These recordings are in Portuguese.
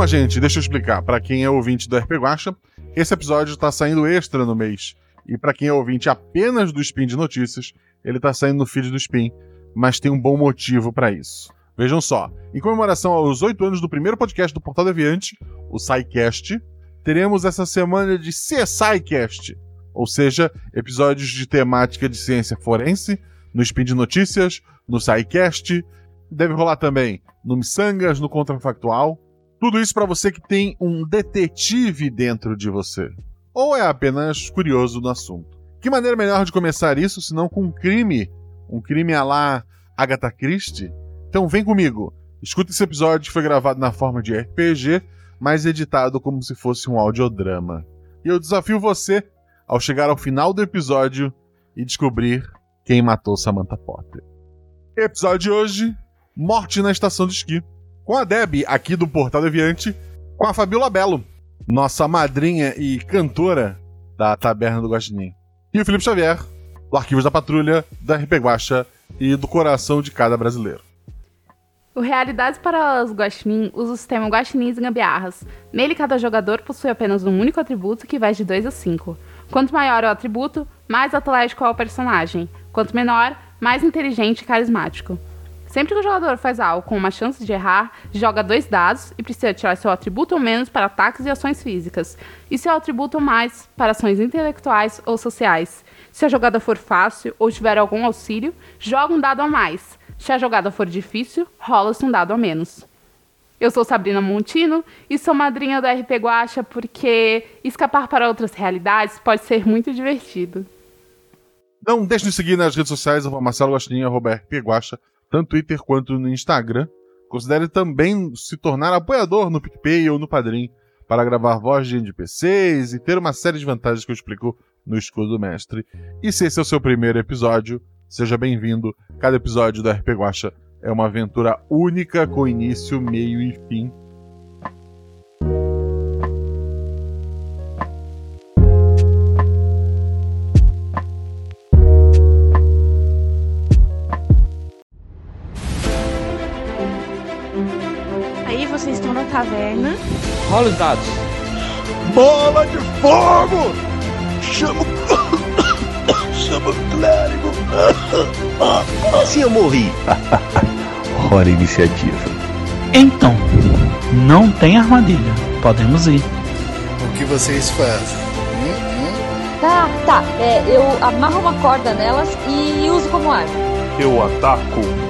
Calma, gente, deixa eu explicar. Para quem é ouvinte do RP Guacha, esse episódio tá saindo extra no mês. E para quem é ouvinte apenas do Spin de Notícias, ele tá saindo no feed do Spin, mas tem um bom motivo para isso. Vejam só, em comemoração aos oito anos do primeiro podcast do Portal Deviante, o SciCast, teremos essa semana de CSIcast, ou seja, episódios de temática de ciência forense, no Spin de Notícias, no SciCast, deve rolar também no Missangas, no Contrafactual. Tudo isso para você que tem um detetive dentro de você, ou é apenas curioso no assunto. Que maneira melhor de começar isso senão com um crime, um crime a lá Agatha Christie? Então vem comigo, escuta esse episódio que foi gravado na forma de RPG, mas editado como se fosse um audiodrama. E eu desafio você ao chegar ao final do episódio e descobrir quem matou Samantha Potter. Episódio de hoje: Morte na estação de esqui. Com a Deb, aqui do Portal Deviante, com a Fabiola Belo, nossa madrinha e cantora da Taberna do Guaxinim. E o Felipe Xavier, do Arquivos da Patrulha, da RP Guacha e do coração de cada brasileiro. O Realidades para os Guaxinim usa o sistema Guaxinins e Gambiarras. Nele, cada jogador possui apenas um único atributo que vai de 2 a 5. Quanto maior o atributo, mais atlético é o personagem. Quanto menor, mais inteligente e carismático. Sempre que o jogador faz algo com uma chance de errar, joga dois dados e precisa tirar seu atributo ou menos para ataques e ações físicas, e seu atributo mais para ações intelectuais ou sociais. Se a jogada for fácil ou tiver algum auxílio, joga um dado a mais. Se a jogada for difícil, rola-se um dado a menos. Eu sou Sabrina Montino e sou madrinha do RP Guacha porque escapar para outras realidades pode ser muito divertido. Não deixe de seguir nas redes sociais, arroba Marcelo Guaxinim, arroba Guacha, tanto no Twitter quanto no Instagram. Considere também se tornar apoiador no PicPay ou no Padrim para gravar voz de NPCs e ter uma série de vantagens que eu explico no Escudo do Mestre. E se esse é o seu primeiro episódio, Seja bem-vindo. Cada episódio da RP Guacha é uma aventura única com início, meio e fim. Vocês estão na taverna. Rola os dados. Bola de fogo! Chama chama o clérigo. Como assim eu morri? Hora iniciativa. Então, não tem armadilha. Podemos ir. O que vocês fazem? Tá, tá. É, eu amarro uma corda nelas e uso como arma. Eu ataco.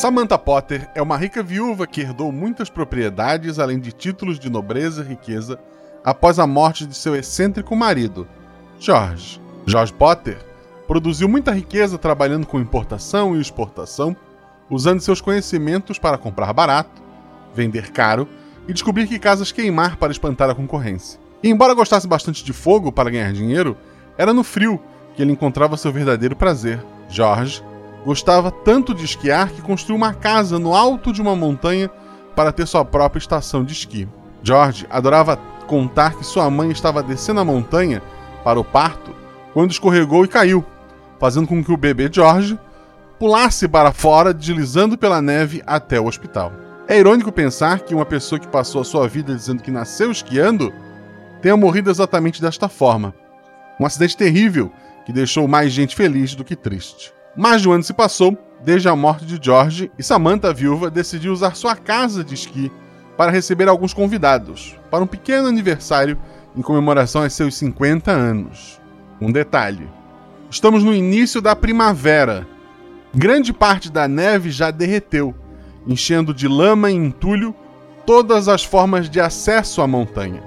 Samantha Potter é uma rica viúva que herdou muitas propriedades, além de títulos de nobreza e riqueza, após a morte de seu excêntrico marido, George. George Potter produziu muita riqueza trabalhando com importação e exportação, usando seus conhecimentos para comprar barato, vender caro e descobrir que casas queimar para espantar a concorrência. E embora gostasse bastante de fogo para ganhar dinheiro, era no frio que ele encontrava seu verdadeiro prazer. George Gostava tanto de esquiar que construiu uma casa no alto de uma montanha para ter sua própria estação de esqui. George adorava contar que sua mãe estava descendo a montanha para o parto quando escorregou e caiu, fazendo com que o bebê George pulasse para fora, deslizando pela neve até o hospital. É irônico pensar que uma pessoa que passou a sua vida dizendo que nasceu esquiando tenha morrido exatamente desta forma. Um acidente terrível que deixou mais gente feliz do que triste. Mais de um ano se passou desde a morte de George e Samantha, viúva, decidiu usar sua casa de esqui para receber alguns convidados para um pequeno aniversário em comemoração aos seus 50 anos. Um detalhe: estamos no início da primavera. Grande parte da neve já derreteu, enchendo de lama e entulho todas as formas de acesso à montanha.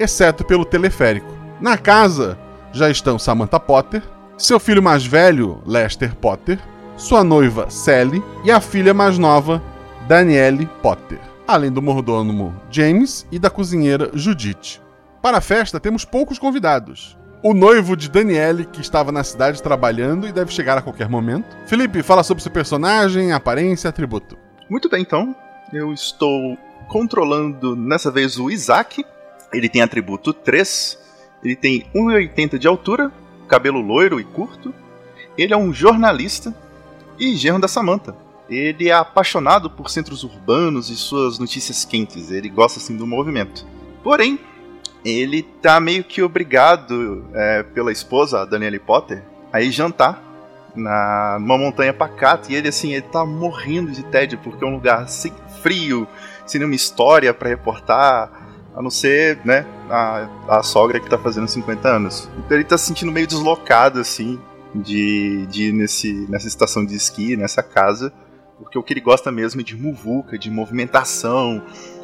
exceto pelo teleférico. Na casa já estão Samantha Potter, seu filho mais velho, Lester Potter, sua noiva, Sally, e a filha mais nova, Danielle Potter, além do mordomo James e da cozinheira Judith. Para a festa, temos poucos convidados. O noivo de Danielle, que estava na cidade trabalhando e deve chegar a qualquer momento. Felipe, fala sobre seu personagem, aparência, atributo. Muito bem, então. Eu estou controlando dessa vez o Isaac. Ele tem atributo 3. Ele tem 1,80 de altura, cabelo loiro e curto. Ele é um jornalista e genro da Samantha. Ele é apaixonado por centros urbanos e suas notícias quentes. Ele gosta assim do movimento. Porém, ele tá meio que obrigado é, pela esposa, a Danielle Potter, a ir jantar na numa montanha pacata e ele assim, ele tá morrendo de tédio porque é um lugar assim, frio, sem nenhuma história para reportar, a não ser, né, a, a sogra que tá fazendo 50 anos. Então ele tá se sentindo meio deslocado assim de, de ir nesse, nessa estação de esqui, nessa casa, porque o que ele gosta mesmo é de muvuca, de movimentação,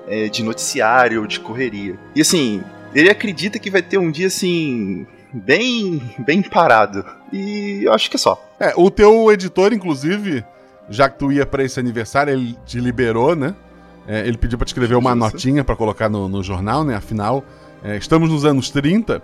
é, de noticiário, de correria. E assim, ele acredita que vai ter um dia assim bem bem parado. E eu acho que é só. É, o teu editor, inclusive, já que tu ia para esse aniversário, ele te liberou, né? É, ele pediu para te escrever uma notinha para colocar no, no, jornal, né? Afinal, é, estamos nos anos 30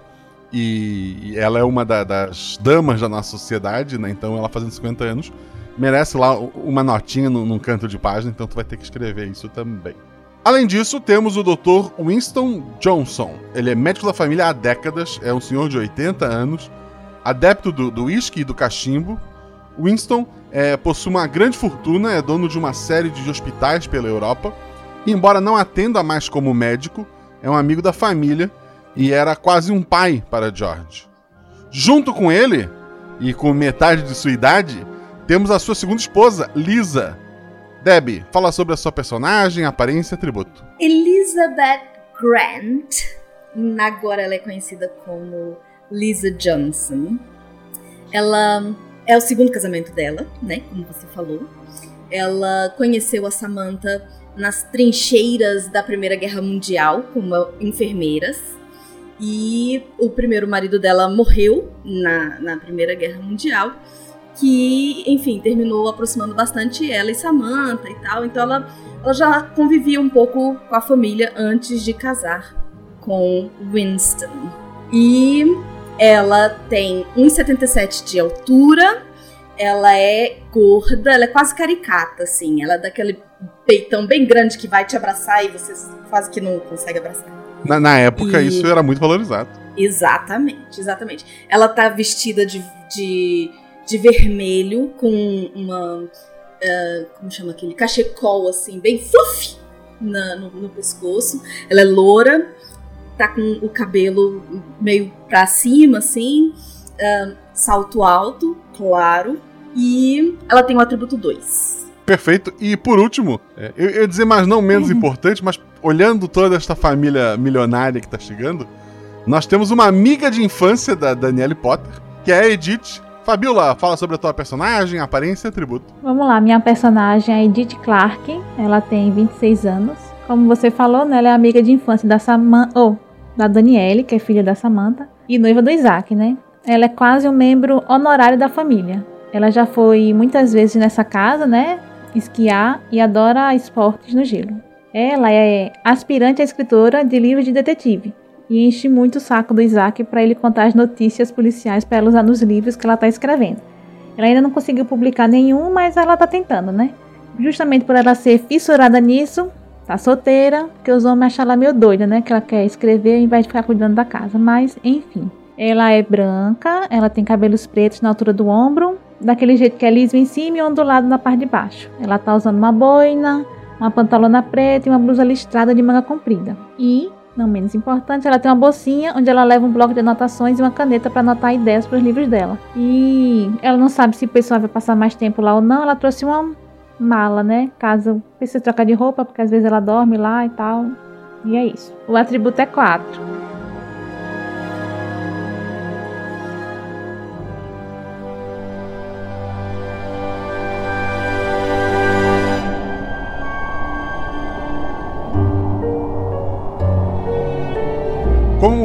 e ela é uma da, das damas da nossa sociedade, né? Então, ela fazendo 50 anos, merece lá uma notinha no, num canto de página, então tu vai ter que escrever isso também. Além disso, temos o Dr. Winston Johnson. Ele é médico da família há décadas, é um senhor de 80 anos, adepto do uísque e do cachimbo. Winston é, possui uma grande fortuna, é dono de uma série de hospitais pela Europa. Embora não atenda mais como médico, é um amigo da família e era quase um pai para George. Junto com ele, e com metade de sua idade, temos a sua segunda esposa, Lisa, Debbie, fala sobre a sua personagem, aparência e atributo. Elizabeth Grant, agora ela é conhecida como Lisa Johnson. Ela é o segundo casamento dela, né? Como você falou. Ela conheceu a Samantha nas trincheiras da Primeira Guerra Mundial como enfermeiras. E o primeiro marido dela morreu na, na Primeira Guerra Mundial que, enfim, terminou aproximando bastante ela e Samantha e tal. Então ela, ela já convivia um pouco com a família antes de casar com Winston. E ela tem 1,77 de altura, ela é gorda, ela é quase caricata, assim. Ela é daquele peitão bem grande que vai te abraçar e você quase que não consegue abraçar. Na, na época, e... isso era muito valorizado. Exatamente, exatamente. Ela tá vestida de, de de vermelho com uma. Uh, como chama aquele? Cachecol, assim, bem fluffy na, no, no, pescoço. Ela é loura, tá com o cabelo meio pra cima, assim, uh, salto alto, claro. E ela tem o atributo 2. Perfeito. E por último, é, eu, eu ia dizer, mas não menos uhum. importante, mas olhando toda esta família milionária que tá chegando, nós temos uma amiga de infância da Danielle Potter, que é a Edith, Fabiola, fala sobre a tua personagem, aparência e atributo. Vamos lá, minha personagem é Edith Clark, ela tem 26 anos. Como você falou, né, ela é amiga de infância da Samantha, ou oh, da Daniele, que é filha da Samantha, e noiva do Isaac, né? Ela é quase um membro honorário da família. Ela já foi muitas vezes nessa casa, né, esquiar e adora esportes no gelo. Ela é aspirante a escritora de livros de detetive e enche muito o saco do Isaac para ele contar as notícias policiais para ela usar nos livros que ela está escrevendo. Ela ainda não conseguiu publicar nenhum, mas ela está tentando, né? Justamente por ela ser fissurada nisso, tá solteira, porque os homens acham ela meio doida, né? Que ela quer escrever ao invés de ficar cuidando da casa. Mas, enfim. Ela é branca, ela tem cabelos pretos na altura do ombro, daquele jeito que é liso em cima e ondulado na parte de baixo. Ela tá usando uma boina, uma pantalona preta e uma blusa listrada de manga comprida. E não menos importante, ela tem uma bolsinha onde ela leva um bloco de anotações e uma caneta para anotar ideias para os livros dela. E ela não sabe se o pessoal vai passar mais tempo lá ou não. Ela trouxe uma mala, né? Caso precise trocar de roupa, porque às vezes ela dorme lá e tal. E é isso. O atributo é 4.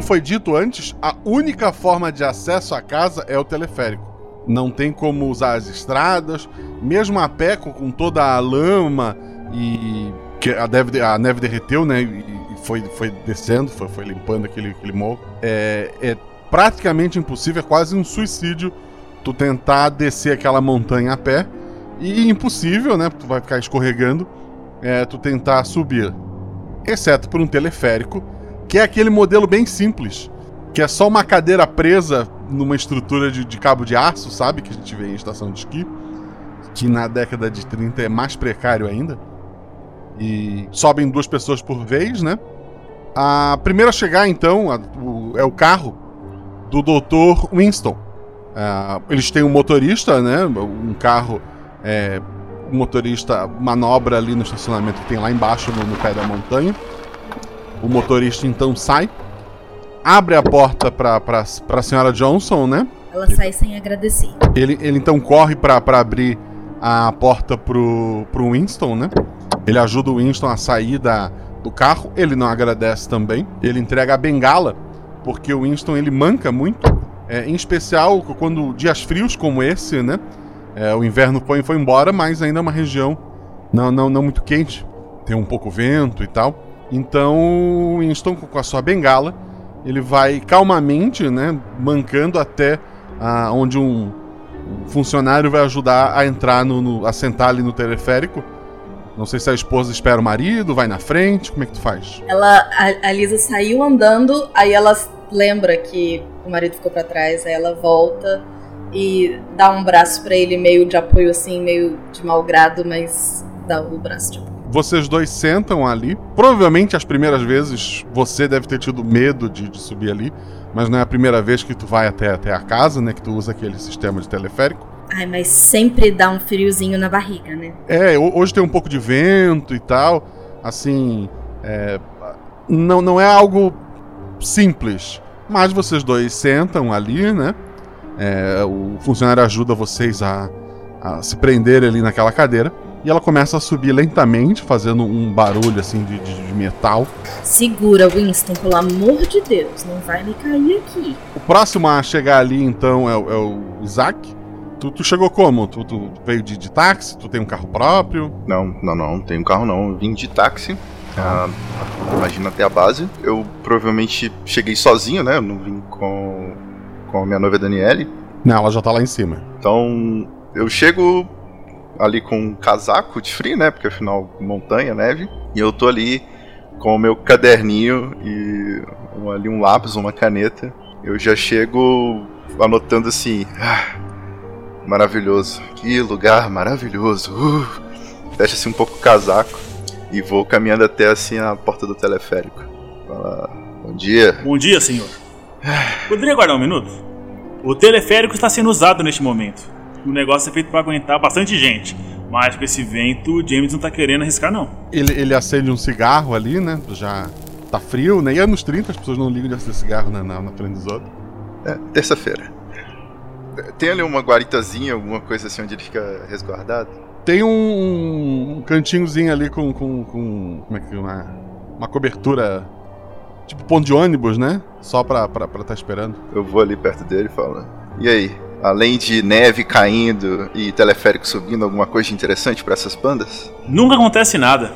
Foi dito antes, a única forma de acesso à casa é o teleférico. Não tem como usar as estradas, mesmo a pé com toda a lama e que a neve, a neve derreteu, né? E foi, foi descendo, foi, foi limpando aquele, aquele morro. É, é praticamente impossível, é quase um suicídio tu tentar descer aquela montanha a pé. E impossível, né? Tu vai ficar escorregando. É, tu tentar subir. Exceto por um teleférico, que é aquele modelo bem simples. Que é só uma cadeira presa numa estrutura de, de cabo de aço, sabe? Que a gente vê em estação de esqui. Que na década de 30 é mais precário ainda. E sobem duas pessoas por vez, né? A primeira a chegar, então, a, o, é o carro do Dr. Winston. Uh, eles têm um motorista, né? Um carro. É, o motorista manobra ali no estacionamento que tem lá embaixo, no, no pé da montanha. O motorista então sai, abre a porta para a senhora Johnson, né? Ela sai sem agradecer. Ele, ele então corre para abrir a porta pro, pro Winston, né? Ele ajuda o Winston a sair da, do carro. Ele não agradece também. Ele entrega a bengala, porque o Winston ele manca muito. É, em especial quando dias frios como esse, né? É, o inverno foi, foi embora, mas ainda é uma região não, não, não muito quente. Tem um pouco vento e tal. Então Winston, com a sua bengala, ele vai calmamente, né? Mancando até ah, onde um, um funcionário vai ajudar a entrar no, no, a sentar ali no teleférico não sei se a esposa espera o marido, vai na frente, como é que tu faz? Ela, a, a Lisa saiu andando, aí ela lembra que o marido ficou para trás, aí ela volta e dá um braço para ele meio de apoio assim, meio de mau grado, mas dá o braço de apoio. Vocês dois sentam ali. Provavelmente as primeiras vezes você deve ter tido medo de, de subir ali, mas não é a primeira vez que tu vai até, até a casa, né? Que tu usa aquele sistema de teleférico. Ai, mas sempre dá um friozinho na barriga, né? É, hoje tem um pouco de vento e tal. Assim, é, não, não é algo simples. Mas vocês dois sentam ali, né? É, o funcionário ajuda vocês a, a se prender ali naquela cadeira. E ela começa a subir lentamente, fazendo um barulho assim de, de, de, metal. Segura, Winston, pelo amor de Deus, não vai me cair aqui. O próximo a chegar ali, então, é, é o Isaac. Tu, tu chegou como? Tu, tu veio de, de, táxi? Tu tem um carro próprio? Não, não, não, não tenho carro não. Eu vim de táxi. Ah. imagina até a base. Eu provavelmente cheguei sozinho, né? Eu não vim com, com a minha noiva Daniele. Não, ela já tá lá em cima. Então, eu chego ali com um casaco de frio, né? Porque afinal, montanha, neve. E eu tô ali com o meu caderninho e ali um lápis, uma caneta. Eu já chego anotando assim. Ah, maravilhoso. Que lugar maravilhoso. Uh, fecha assim um pouco o casaco e vou caminhando até assim a porta do teleférico. Fala, bom dia. Bom dia, senhor. Poderia aguardar um minuto? O teleférico está sendo usado neste momento. O negócio é feito para aguentar bastante gente. Mas com esse vento, o James não tá querendo arriscar, não. Ele, ele acende um cigarro ali, né? Já tá frio, né? E anos 30 as pessoas não ligam de acender cigarro na, na, na frente dos outros. É, terça-feira. Tem ali uma guaritazinha, alguma coisa assim onde ele fica resguardado? Tem um, um cantinhozinho ali com, com, com. Como é que. Uma, uma cobertura. Tipo ponto de ônibus, né? Só pra estar pra, tá esperando. Eu vou ali perto dele e falo. E aí? Além de neve caindo e teleférico subindo, alguma coisa interessante para essas bandas? Nunca acontece nada.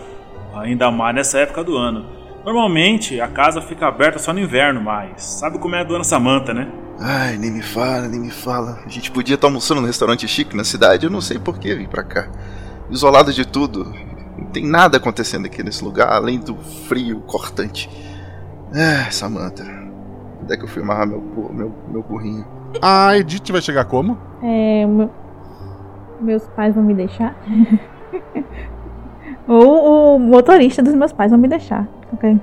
Ainda mais nessa época do ano. Normalmente a casa fica aberta só no inverno, mas sabe como é a dona Samantha, né? Ai, nem me fala, nem me fala. A gente podia estar almoçando num restaurante chique na cidade, eu não sei por que vim pra cá. Isolado de tudo. Não tem nada acontecendo aqui nesse lugar, além do frio cortante. Ah, Samantha. Onde é que eu fui amarrar meu, meu, meu burrinho? A Edith vai chegar como? É. Meu... Meus pais vão me deixar? Ou o motorista dos meus pais vão me deixar. Ok.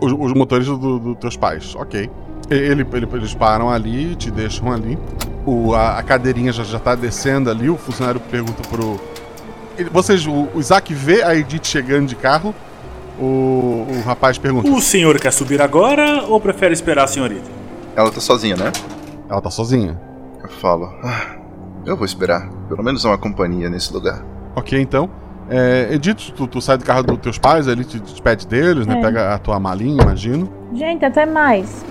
Os, os motoristas dos do teus pais, ok. Ele, ele, eles param ali, te deixam ali. O, a, a cadeirinha já, já tá descendo ali. O funcionário pergunta pro. Ele, vocês, o, o Isaac vê a Edith chegando de carro. O, o rapaz pergunta: O senhor quer subir agora ou prefere esperar a senhorita? Ela tá sozinha, né? Ela tá sozinha. Eu falo: ah, Eu vou esperar. Pelo menos uma companhia nesse lugar. Ok, então. É, Edith, tu, tu, sai do carro dos teus pais, ele te despede deles, né? é. né? Pega a tua malinha, imagino. Gente, até mais.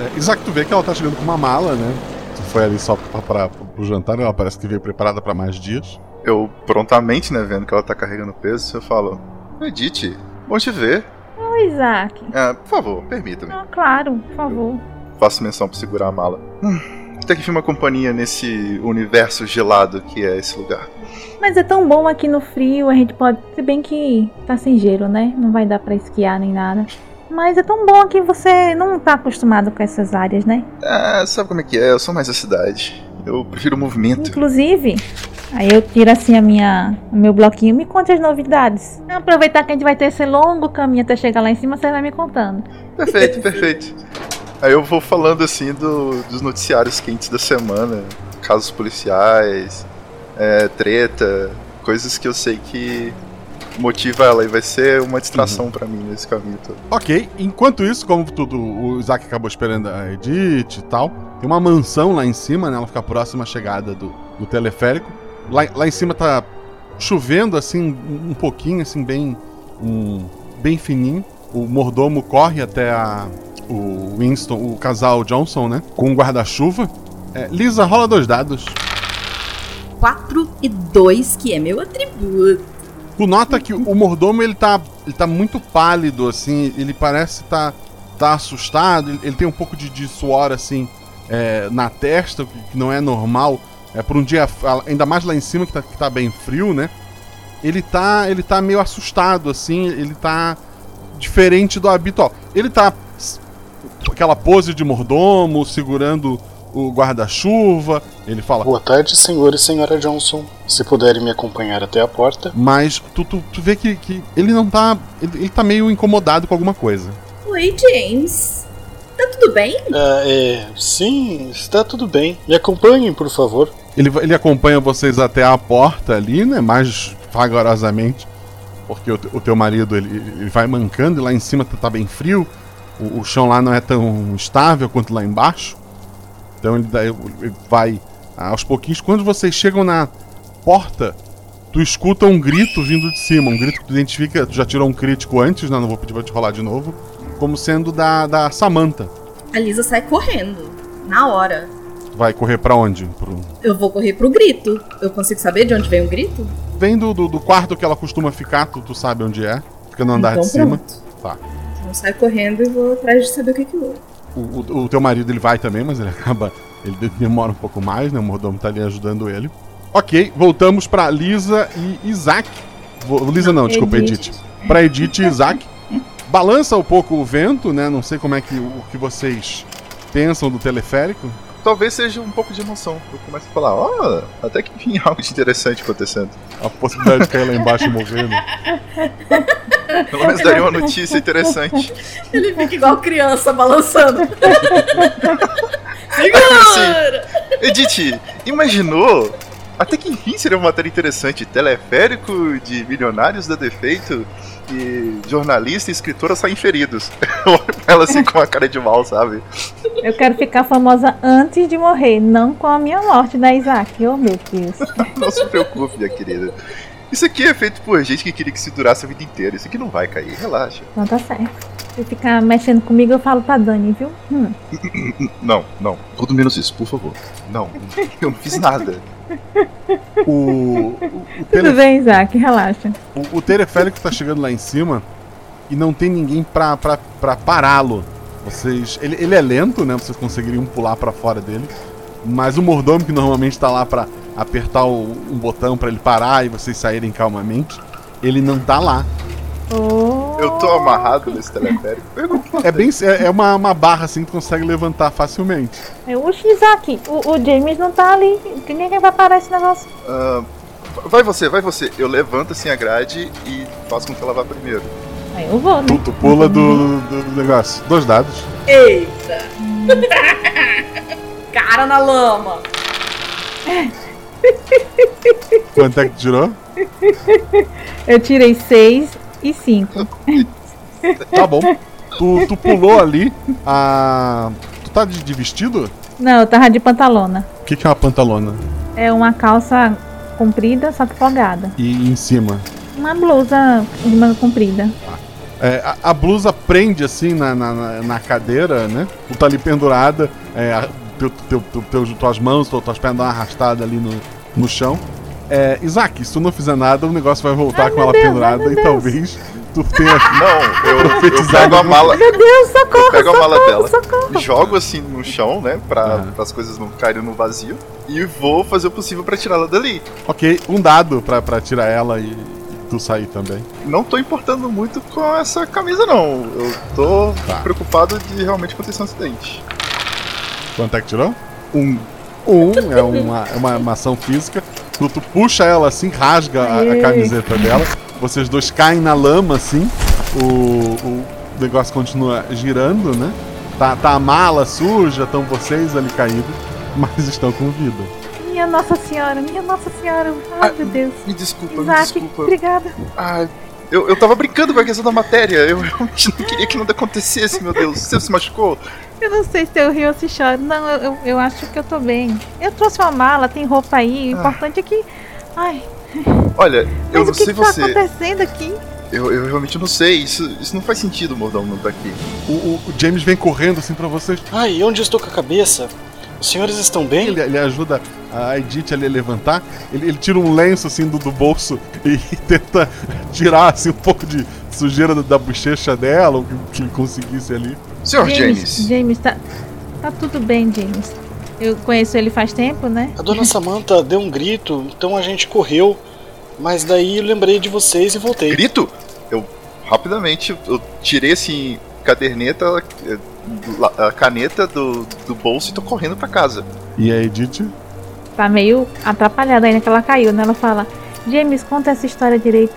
É, Isaac, tu vê que ela tá chegando com uma mala, né? Tu foi ali só pra, pra, pro jantar, ela parece que veio preparada pra mais dias. Eu prontamente, né, vendo que ela tá carregando peso, eu falo: Edith, bom te ver. Oi, Isaac. Ah, por favor, permita-me. Ah, claro, por favor. Faço menção pra segurar a mala. Hum, até que enfim uma companhia nesse universo gelado que é esse lugar. Mas é tão bom aqui no frio, a gente pode. Se bem que tá sem gelo, né? Não vai dar pra esquiar nem nada. Mas é tão bom aqui, você não tá acostumado com essas áreas, né? Ah, sabe como é que é? Eu sou mais da cidade. Eu prefiro o movimento. Inclusive, aí eu tiro assim a minha, o meu bloquinho e me conte as novidades. Aproveitar que a gente vai ter esse longo caminho até chegar lá em cima, você vai me contando. Perfeito, perfeito. Aí eu vou falando assim do, dos noticiários quentes da semana, casos policiais, é, treta, coisas que eu sei que motiva ela e vai ser uma distração pra mim nesse caminho todo. Ok, enquanto isso, como tudo, o Isaac acabou esperando a Edith e tal, tem uma mansão lá em cima, né? Ela fica próxima à chegada do, do teleférico. Lá, lá em cima tá chovendo, assim, um pouquinho, assim, bem, um, bem fininho. O mordomo corre até a, o Winston, o casal Johnson, né? Com um guarda-chuva. É, Lisa, rola dois dados. 4 e 2, que é meu atributo. Tu nota que o mordomo ele tá, ele tá muito pálido, assim, ele parece tá, tá assustado, ele, ele tem um pouco de, de suor, assim, é, na testa, que não é normal. É por um dia, ainda mais lá em cima, que tá, que tá bem frio, né? Ele tá, ele tá meio assustado, assim, ele tá diferente do habitual. Ele tá aquela pose de mordomo, segurando o guarda-chuva. Ele fala: Boa tarde, senhor e senhora Johnson. Se puderem me acompanhar até a porta. Mas tu, tu, tu vê que, que ele não tá. Ele, ele tá meio incomodado com alguma coisa. Oi, James. Tá tudo bem? Ah, é. Sim, está tudo bem. Me acompanhem, por favor. Ele, ele acompanha vocês até a porta ali, né? Mais vagarosamente. Porque o, o teu marido ele, ele vai mancando e lá em cima tá, tá bem frio. O, o chão lá não é tão estável quanto lá embaixo. Então ele, ele vai aos pouquinhos. Quando vocês chegam na porta, tu escuta um grito vindo de cima. Um grito que tu identifica. Tu já tirou um crítico antes, né? Não vou pedir pra te rolar de novo. Como sendo da, da Samantha. A Lisa sai correndo. Na hora. Vai correr pra onde? Pro... Eu vou correr pro grito. Eu consigo saber de onde vem o grito? Vem do, do, do quarto que ela costuma ficar, tu, tu sabe onde é. Fica no andar Então de cima. pronto. Tá. Então eu saio correndo e vou atrás de saber o que que houve. O, o, o teu marido ele vai também, mas ele acaba. Ele de- demora um pouco mais, né? O mordomo tá ali ajudando ele. Ok, voltamos pra Lisa e Isaac. Vo- Lisa não, desculpa, Edith. Edith. Pra Edith e Isaac. Balança um pouco o vento, né? Não sei como é que o que vocês pensam do teleférico. Talvez seja um pouco de emoção. Eu começo a falar, ó, até que enfim algo de interessante acontecendo. A possibilidade de cair lá embaixo e morrer, né? Pelo menos daria uma notícia interessante. Ele fica igual criança balançando. Segura! Edith, imaginou? Até que enfim seria uma matéria interessante. Teleférico de milionários da defeito e jornalista e escritora saem feridos. Ela assim com uma cara de mal, sabe? Eu quero ficar famosa antes de morrer, não com a minha morte, né, Isaac? Oh, meu Deus. Não se preocupe, minha querida. Isso aqui é feito por gente que queria que se durasse a vida inteira. Isso aqui não vai cair, relaxa. Então tá certo. Se ficar mexendo comigo, eu falo pra Dani, viu? Hum. Não, não. Tudo menos isso, por favor. Não, eu não fiz nada. O, o, o, Tudo bem, Isaac, relaxa. o, o teleférico tá chegando lá em cima e não tem ninguém pra, pra, pra pará-lo. Vocês. Ele, ele é lento, né? Vocês conseguiriam pular pra fora dele. Mas o mordomo, que normalmente tá lá pra apertar o- um botão pra ele parar e vocês saírem calmamente, ele não tá lá. Eu tô amarrado nesse teleférico. É bem. É é uma, uma barra assim que tu consegue levantar facilmente. Eu, Oxi, Isaac, o, o James não tá ali. Quem é que vai parar esse negócio? Ah, vai você, vai você. Eu levanto assim a grade e faço com que ela vá primeiro. Aí eu vou, né? Tu, tu pula do, do, do negócio. Dois dados. Eita! Cara na lama! Quanto é que tirou? Eu tirei 6 e 5. Tá bom. Tu, tu pulou ali. A. Tu tá de, de vestido? Não, eu tava de pantalona. O que, que é uma pantalona? É uma calça comprida, só que folgada. E em cima. Uma blusa de manga comprida. É, a, a blusa prende assim na, na, na- na cadeira, né? Tu tá ali pendurada, é, a- teu, teu, teu, teu- tuas mãos, tu- tuas pernas dão uma arrastada ali no, no chão. É, Isaac, se tu não fizer nada, o negócio vai voltar com ela Deus, ai, pendurada meu e Deus. talvez tu tenha. Não, eu, eu pego a mala. Meu Deus, socorro, Eu pego a mala socorro, dela, socorro. jogo assim no chão, né? Pra, as coisas não caírem no vazio. E vou fazer o possível pra tirá-la dali. Ok, um dado pra, pra tirar ela e tu sair também. Não tô importando muito com essa camisa, não. Eu tô preocupado de realmente acontecer um acidente. Quanto é que tirou? Um. Um, é uma, é uma, uma ação física. Tu, tu puxa ela assim, rasga a, a camiseta dela. Vocês dois caem na lama assim. O, o negócio continua girando, né? Tá, tá a mala suja, estão vocês ali caídos, mas estão com vida. Minha Nossa Senhora, minha Nossa Senhora. Ai, meu Deus. Me desculpa, me Isaac, desculpa. obrigada. Ah, eu, eu tava brincando com a questão da matéria. Eu realmente não queria que nada acontecesse, meu Deus. Você se machucou? Eu não sei se eu rio ou se choro. Não, eu, eu, eu acho que eu tô bem. Eu trouxe uma mala, tem roupa aí. O importante é que. Ai, Olha, eu mas não o que, sei que tá você. acontecendo aqui? Eu, eu realmente não sei. Isso, isso não faz sentido, Mordão, não tá aqui. O, o- o James vem correndo assim pra vocês. Ai, e onde eu estou com a cabeça? Os senhores estão bem? Ele, ele ajuda a Edith ali a levantar. Ele, ele tira um lenço assim do, do bolso e tenta tirar assim um pouco de sujeira da, da bochecha dela, o que, que ele conseguisse ali. Senhor James, tá, tá tudo bem, James. Eu conheço ele faz tempo, né? A dona Samantha deu um grito, então a gente correu. Mas daí eu lembrei de vocês e voltei. Grito? Eu rapidamente eu tirei assim caderneta, a caneta do, do bolso e tô correndo pra casa. E a Edith? Tá meio atrapalhada ainda que ela caiu, né? Ela fala: James, conta essa história direito.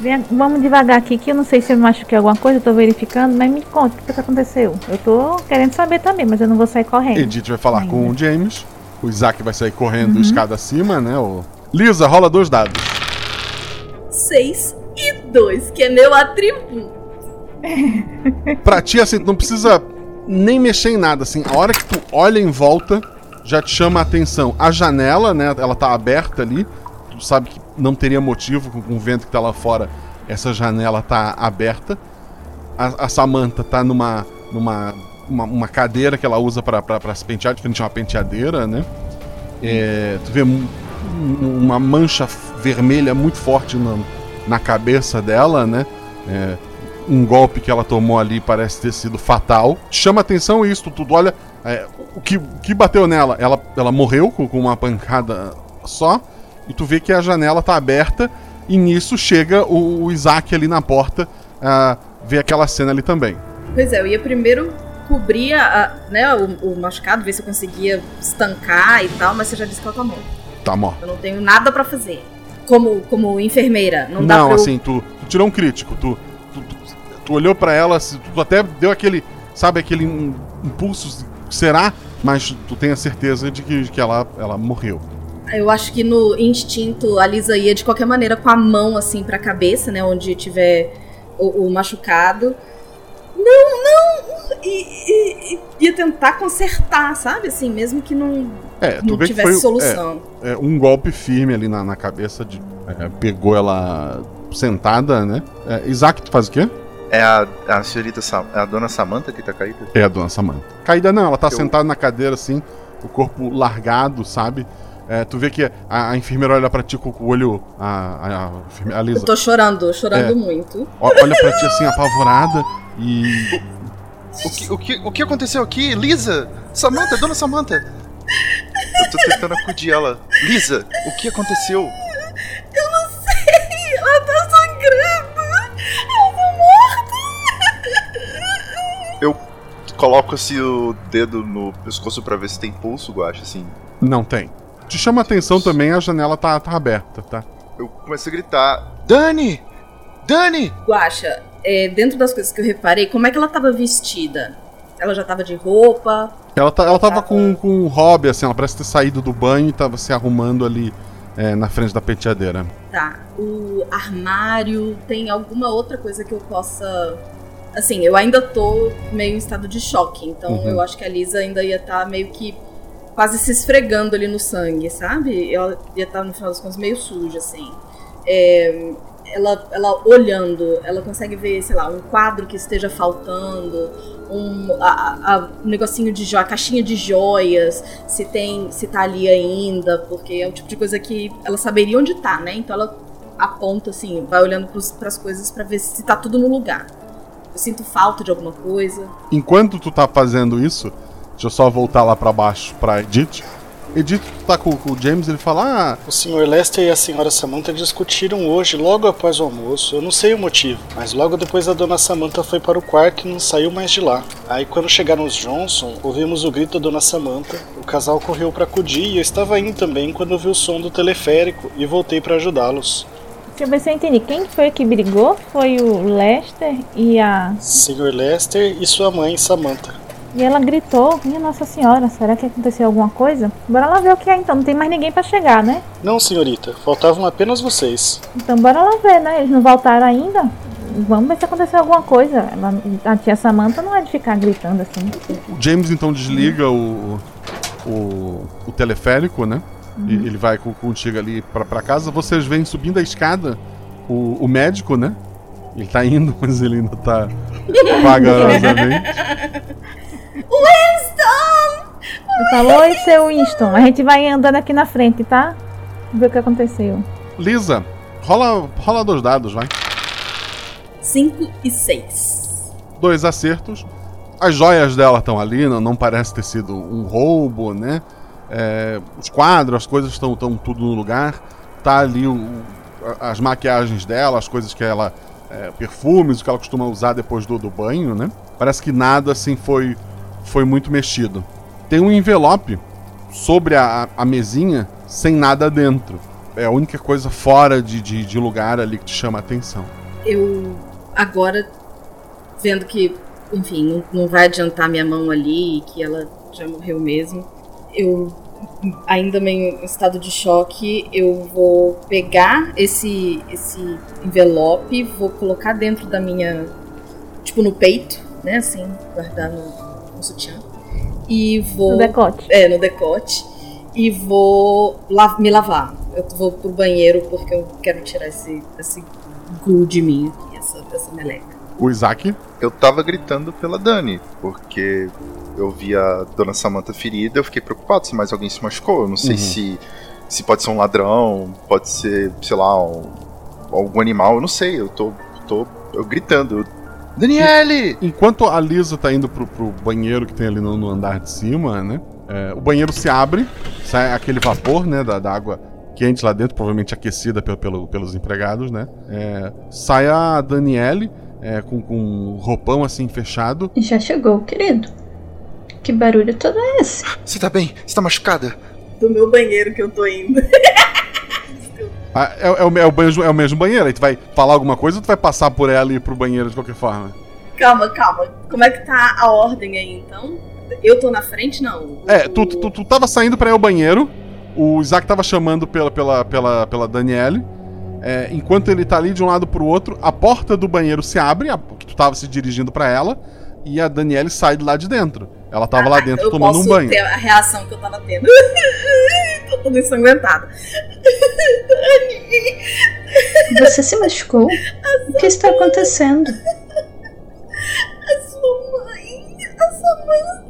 Vem- vamos devagar aqui, que eu não sei se eu machuquei alguma coisa, eu tô verificando, mas me conta o que que aconteceu. Eu tô querendo saber também, mas eu não vou sair correndo. Edith vai falar com o James. O Isaac vai sair correndo Uhum. escada acima, né? O... Lisa, rola dois dados. 6 e 2, que é meu atributo. Pra ti, assim, tu não precisa nem mexer em nada, assim. A hora que tu olha em volta, já te chama a atenção. A janela, né? Ela tá aberta ali. Tu sabe que não teria motivo com, o vento que tá lá fora. Essa janela tá aberta. A, a Samantha tá numa. numa uma, uma cadeira que ela usa pra se pentear, de uma penteadeira, né? É, tu vê um- um- uma mancha vermelha muito forte na, na cabeça dela, né? É, um golpe que ela tomou ali parece ter sido fatal. Chama atenção isso, tu, tu olha. é, o, que, o que bateu nela? Ela, ela morreu com, com uma pancada só. E tu vê que a janela tá aberta. E nisso chega o, o Isaac ali na porta. a ver aquela cena ali também. Pois é, eu ia primeiro cobrir a, né, o, o machucado, ver se eu conseguia estancar e tal, mas você já disse que ela tá morta. Tá morta. Eu não tenho nada pra fazer. Como, como enfermeira, não, Não, dá pra eu- assim, tu, tu tirou um crítico. Tu, tu, olhou pra ela, tu até deu aquele. Sabe, aquele im- impulso. Será? Mas tu tem a certeza de que, de que ela, ela morreu. Eu acho que no instinto a Lisa ia de qualquer maneira com a mão assim pra cabeça, né? Onde tiver o, o machucado. Não, não! E, e- e ia tentar consertar, sabe? Assim, mesmo que não, É, não tivesse foi solução. é, é, um golpe firme ali na, na cabeça. De, é, pegou ela sentada, né? É, Isaac, tu faz o quê? É a, a senhorita Sam, é a dona Samantha que tá caída? É a dona Samantha. Caída não, ela tá Eu- sentada na cadeira assim, o corpo largado, sabe? É, tu vê que a, a enfermeira olha pra ti com o olho. A, a, a, Lisa. Eu tô chorando, chorando É. muito. Olha pra ti assim, apavorada e. O que, o, que, o que aconteceu aqui? Lisa! Samantha, dona Samantha! Eu tô tentando acudir ela. Lisa, o que aconteceu? Eu não sei! Ela tá sangrando! Coloco assim o dedo no pescoço pra ver se tem pulso, Guacha, assim. Não tem. Te chama a atenção também, a janela tá, tá aberta, tá? Eu começo a gritar: Dani! Dani! Guaxa, é, dentro das coisas que eu reparei, como é que ela tava vestida? Ela já tava de roupa? Ela, tá, ela tava com, com um hobby, assim, ela parece ter saído do banho e tava se arrumando ali é, na frente da penteadeira. Tá. O armário tem alguma outra coisa que eu possa. Assim, eu ainda tô meio em estado de choque, então Uhum. eu acho que a Lisa ainda ia estar meio que quase se esfregando ali no sangue, sabe? Ela ia estar, no final das contas, meio suja, assim. É, ela, ela olhando, ela consegue ver, sei lá, um quadro que esteja faltando, um, a, a, um negocinho de joia, a caixinha de joias, se tem, se tá ali ainda, porque é o tipo de coisa que ela saberia onde tá, né? Então ela aponta assim, vai olhando para as coisas para ver se tá tudo no lugar. Eu sinto falta de alguma coisa. Enquanto tu tá fazendo isso, deixa eu só voltar lá para baixo pra Edith. Edith tá com, com, o James, ele fala: ah, O Sr. Lester e a Sra. Samantha discutiram hoje, logo após o almoço. Eu não sei o motivo, mas logo depois a Dona Samantha foi para o quarto e não saiu mais de lá. Aí quando chegaram os Johnson, ouvimos o grito da Dona Samantha. O casal correu para acudir e eu estava indo também quando ouvi o som do teleférico e voltei para ajudá-los. Deixa eu ver se eu entendi. Quem foi que brigou? Foi o Lester e a. Sr. Lester e sua mãe, Samantha. E ela gritou: Minha Nossa Senhora, será que aconteceu alguma coisa? Bora lá ver o que é então. Não tem mais ninguém para chegar, né? Não, senhorita. Faltavam apenas vocês. Então bora lá ver, né? Eles não voltaram ainda? Vamos ver se aconteceu alguma coisa. Ela, a tia Samantha não é de ficar gritando assim. O James então desliga o, o, o teleférico, né? Uhum. E ele vai contigo ali pra, pra casa. Vocês vêm subindo a escada o, o médico, né? Ele tá indo, mas ele ainda tá vagarosamente. Winston! Eu falo, oi, seu Winston. A gente vai andando aqui na frente, tá? Ver o que aconteceu. Lisa, rola, rola dois dados, vai. 5 e 6. Dois acertos. As joias dela estão ali, não, não parece ter sido um roubo, né? É, os quadros, as coisas estão tudo no lugar. Tá ali o, as maquiagens dela, as coisas que ela. É, perfumes, o que ela costuma usar depois do, do banho, né? Parece que nada assim foi foi muito mexido. Tem um envelope sobre a, a mesinha sem nada dentro. É a única coisa fora de, de, de lugar ali que te chama a atenção. Eu agora vendo que, enfim, não, não vai adiantar minha mão ali que ela já morreu mesmo, eu ainda meio em estado de choque, eu vou pegar esse esse envelope, vou colocar dentro da minha tipo no peito, né, assim, guardar no no sutiã. E vou. No decote. É, no decote. E vou la me lavar. Eu vou pro banheiro porque eu quero tirar esse, esse glue de mim aqui, essa, essa meleca. O Isaac? Eu tava gritando pela Dani, porque eu vi a dona Samantha ferida, eu fiquei preocupado se mais alguém se machucou. Eu não sei uhum. se, se pode ser um ladrão, pode ser, sei lá, um, algum animal, eu não sei. Eu tô, tô eu gritando. Daniele! Enquanto a Lisa tá indo pro, pro banheiro que tem ali no, no andar de cima, né? É, o banheiro se abre, sai aquele vapor, né? Da, da água quente lá dentro, provavelmente aquecida pelo, pelo pelos empregados, né? É, sai a Daniele é, com, com um roupão assim fechado. Já chegou, querido. Que barulho todo é esse? Você tá bem? Você tá machucada? Do meu banheiro que eu tô indo. Ah, é, é, o, é, o banho, é o mesmo banheiro. Aí tu vai falar alguma coisa ou tu vai passar por ela e ir pro banheiro de qualquer forma? Calma, calma. Como é que tá a ordem aí então? Eu tô na frente, não? É, tu, tu, tu tava saindo pra ir ao banheiro. O Isaac tava chamando pela, pela, pela, pela Daniele. É, enquanto ele tá ali de um lado pro outro, a porta do banheiro se abre, a, que tu tava se dirigindo para ela, e a Daniele sai de lá de dentro. Ela tava ah, lá dentro tomando um banho. Ter a reação que eu tava tendo. Tô toda ensanguentada. Você se machucou? O que está acontecendo? A sua mãe, a Samantha.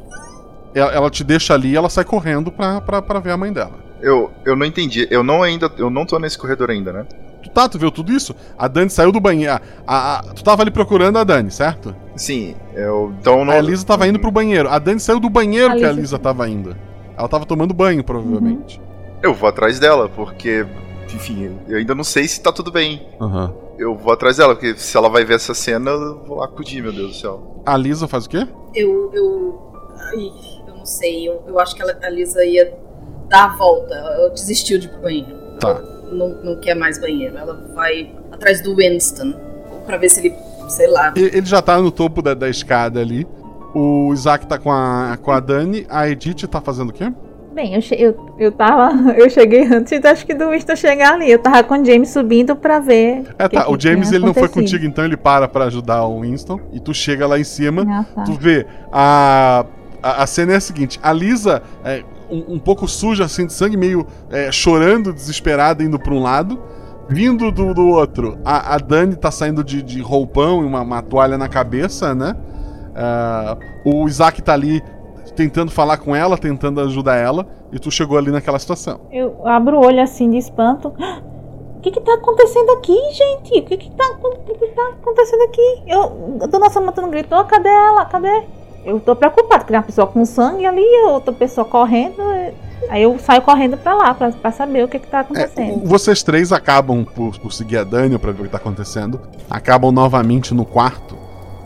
Ela, ela te deixa ali e ela sai correndo pra, pra, pra ver a mãe dela. Eu, eu não entendi. Eu não ainda. Eu não tô nesse corredor ainda, né? Tu tá, tu viu tudo isso? A Dani saiu do banheiro. A, a, a, tu tava ali procurando a Dani, certo? Sim, eu. Então não. A Lisa tava indo pro banheiro. A Dani saiu do banheiro a que Lisa. a Lisa tava indo. Ela tava tomando banho, provavelmente. Uhum. Eu vou atrás dela, porque. Enfim, eu ainda não sei se tá tudo bem. Uhum. Eu vou atrás dela, porque se ela vai ver essa cena, eu vou lá acudir, meu Deus do céu. A Lisa faz o quê? Eu. Eu. Ai, eu não sei. Eu, eu acho que ela, a Lisa ia dar a volta. Ela desistiu de ir pro banheiro. Tá não, não quer mais banheiro. Ela vai atrás do Winston para ver se ele, sei lá. Ele já tá no topo da, da escada ali. O Isaac tá com a, com a Dani. A Edith tá fazendo o quê? Bem, eu, eu, eu tava. Eu cheguei antes, acho que do Winston chegar ali. Eu tava com o James subindo pra ver. É, tá. Que o James ele não foi contigo, então ele para pra ajudar o Winston. E tu chega lá em cima. Ah, tá. Tu vê. A, a, a, cena é a seguinte: a Lisa é, um, um, pouco suja assim de sangue, meio é, chorando, desesperada, indo para um lado. Vindo do, do outro, a, a Dani tá saindo de, de roupão e uma, uma toalha na cabeça, né? Ah, o Isaac tá ali tentando falar com ela, tentando ajudar ela, e tu chegou ali naquela situação. Eu abro o olho assim de espanto. O que que tá acontecendo aqui, gente? O que que tá, o que que tá acontecendo aqui? Eu, a dona Samantha não gritou, cadê ela? Cadê? Eu tô preocupado, porque tem uma pessoa com sangue ali, outra pessoa correndo. Aí eu saio correndo pra lá, pra, pra saber o que que tá acontecendo. Vocês três acabam por, por seguir a Dani pra ver o que tá acontecendo. Acabam novamente no quarto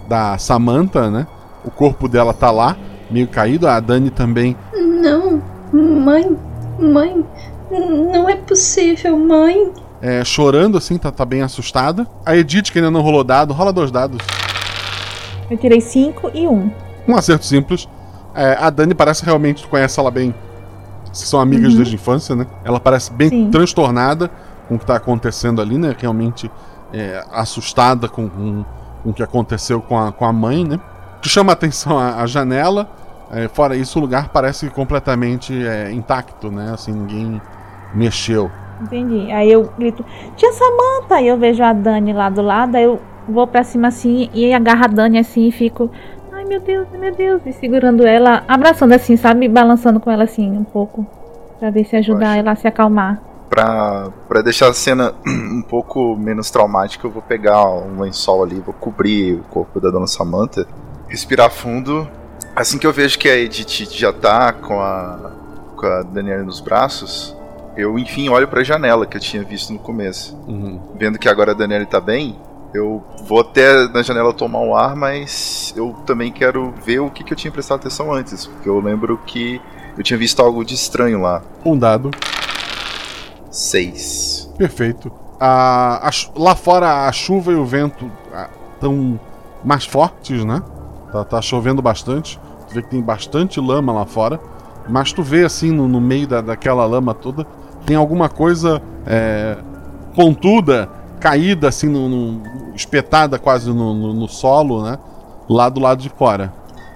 da Samantha, né? O corpo dela tá lá, meio caído. A Dani também. Não, mãe, mãe, não é possível, mãe. é, chorando, assim, tá, tá bem assustada. A Edith, que ainda não rolou dado, rola dois dados. Eu tirei cinco e um. Um acerto simples. É, a Dani parece realmente, tu conhece ela bem. São amigas Uhum. desde a infância, né? Ela parece bem Sim. transtornada com o que tá acontecendo ali, né? Realmente é, assustada com, com, com o que aconteceu com a, com a mãe, né? Te chama a atenção a, a janela. é, fora isso, o lugar parece completamente é, intacto, né? Assim, ninguém mexeu. Entendi. Aí eu grito, tia Samantha! Aí eu vejo a Dani lá do lado, aí eu vou pra cima assim e agarro a Dani assim e fico. Meu Deus, meu Deus! E segurando ela, abraçando assim, sabe? Balançando com ela assim um pouco. Pra ver se ajudar ela a se acalmar. Pra, pra deixar a cena um pouco menos traumática, eu vou pegar um lençol ali, vou cobrir o corpo da dona Samantha, respirar fundo. Assim que eu vejo que a Edith já tá com a, com a Daniela nos braços, eu enfim olho pra janela que eu tinha visto no começo. Vendo que agora a Daniela tá bem, eu vou até na janela tomar um ar, mas eu também quero ver o que, que eu tinha prestado atenção antes, porque eu lembro que eu tinha visto algo de estranho lá. Um dado. Seis. Perfeito. A, a lá fora a chuva e o vento estão mais fortes, né? Tá, tá chovendo bastante. Tu vê que tem bastante lama lá fora. Mas tu vê assim no, no meio da, daquela lama toda, tem alguma coisa é, pontuda, caída assim, no, no- espetada quase no, no- no solo, né? Lá do lado de fora.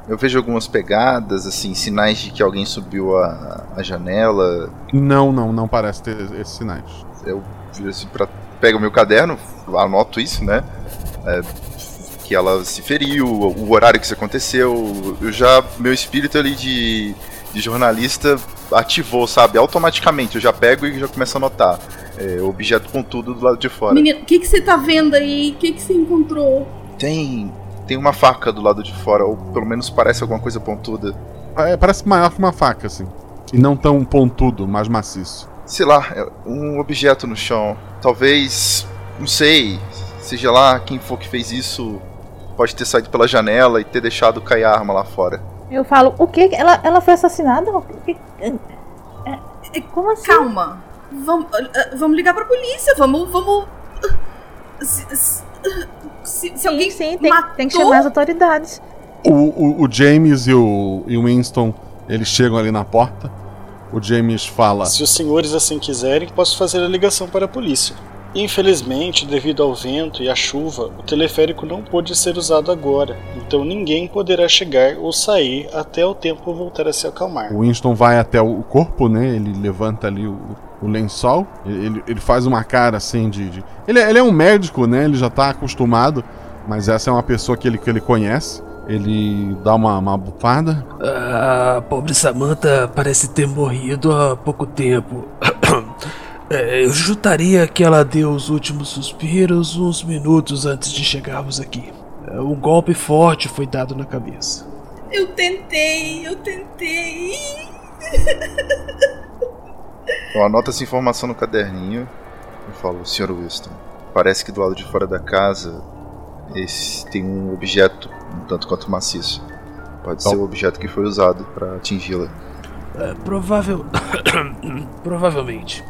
Eu vejo algumas pegadas, assim, sinais de que alguém subiu a, a janela. Não, não, não parece ter esses sinais. Eu viro assim pra. Pego meu caderno, anoto isso, né? É, que ela se feriu, o horário que isso aconteceu. Eu já. Meu espírito ali de, de jornalista ativou, sabe? Automaticamente. Eu já pego e já começo a anotar. É, objeto com tudo do lado de fora. Menino, o que, que você tá vendo aí? O que, que você encontrou? Tem. Tem uma faca do lado de fora, ou pelo menos parece alguma coisa pontuda. É, parece maior que uma faca, assim. E não tão pontudo, mais maciço. sei lá, é um objeto no chão. Talvez, não sei, seja lá quem for que fez isso, pode ter saído pela janela e ter deixado cair a arma lá fora. Eu falo, o que? Ela, ela foi assassinada? O que- Como assim? Calma. Vamos, ah, vamos ligar pra polícia. Vamos. vamos... Se, se- se- se alguém sim, tem, matou... tem que chamar as autoridades. O, o, o James e o, e o Winston, eles chegam ali na porta. O James fala. Se os senhores assim quiserem, posso fazer a ligação para a polícia. Infelizmente, devido ao vento e à chuva, o teleférico não pôde ser usado agora, então ninguém poderá chegar ou sair até o tempo voltar a se acalmar. O Winston vai até o corpo, né? Ele levanta ali o, o lençol. Ele, ele faz uma cara assim de. de- Ele, é- ele é um médico, né? Ele já tá acostumado. Mas essa é uma pessoa que ele, que ele conhece. Ele dá uma, uma bufada. A pobre Samantha parece ter morrido há pouco tempo. É, eu chutaria que ela deu os últimos suspiros uns minutos antes de chegarmos aqui. É, Um golpe forte foi dado na cabeça. Eu tentei, eu tentei. Eu anoto essa informação no caderninho e falo, Sr. Winston, parece que do lado de fora da casa esse tem um objeto um tanto quanto maciço. Pode ser o objeto que foi usado para atingi-la. É, provável. Provavelmente.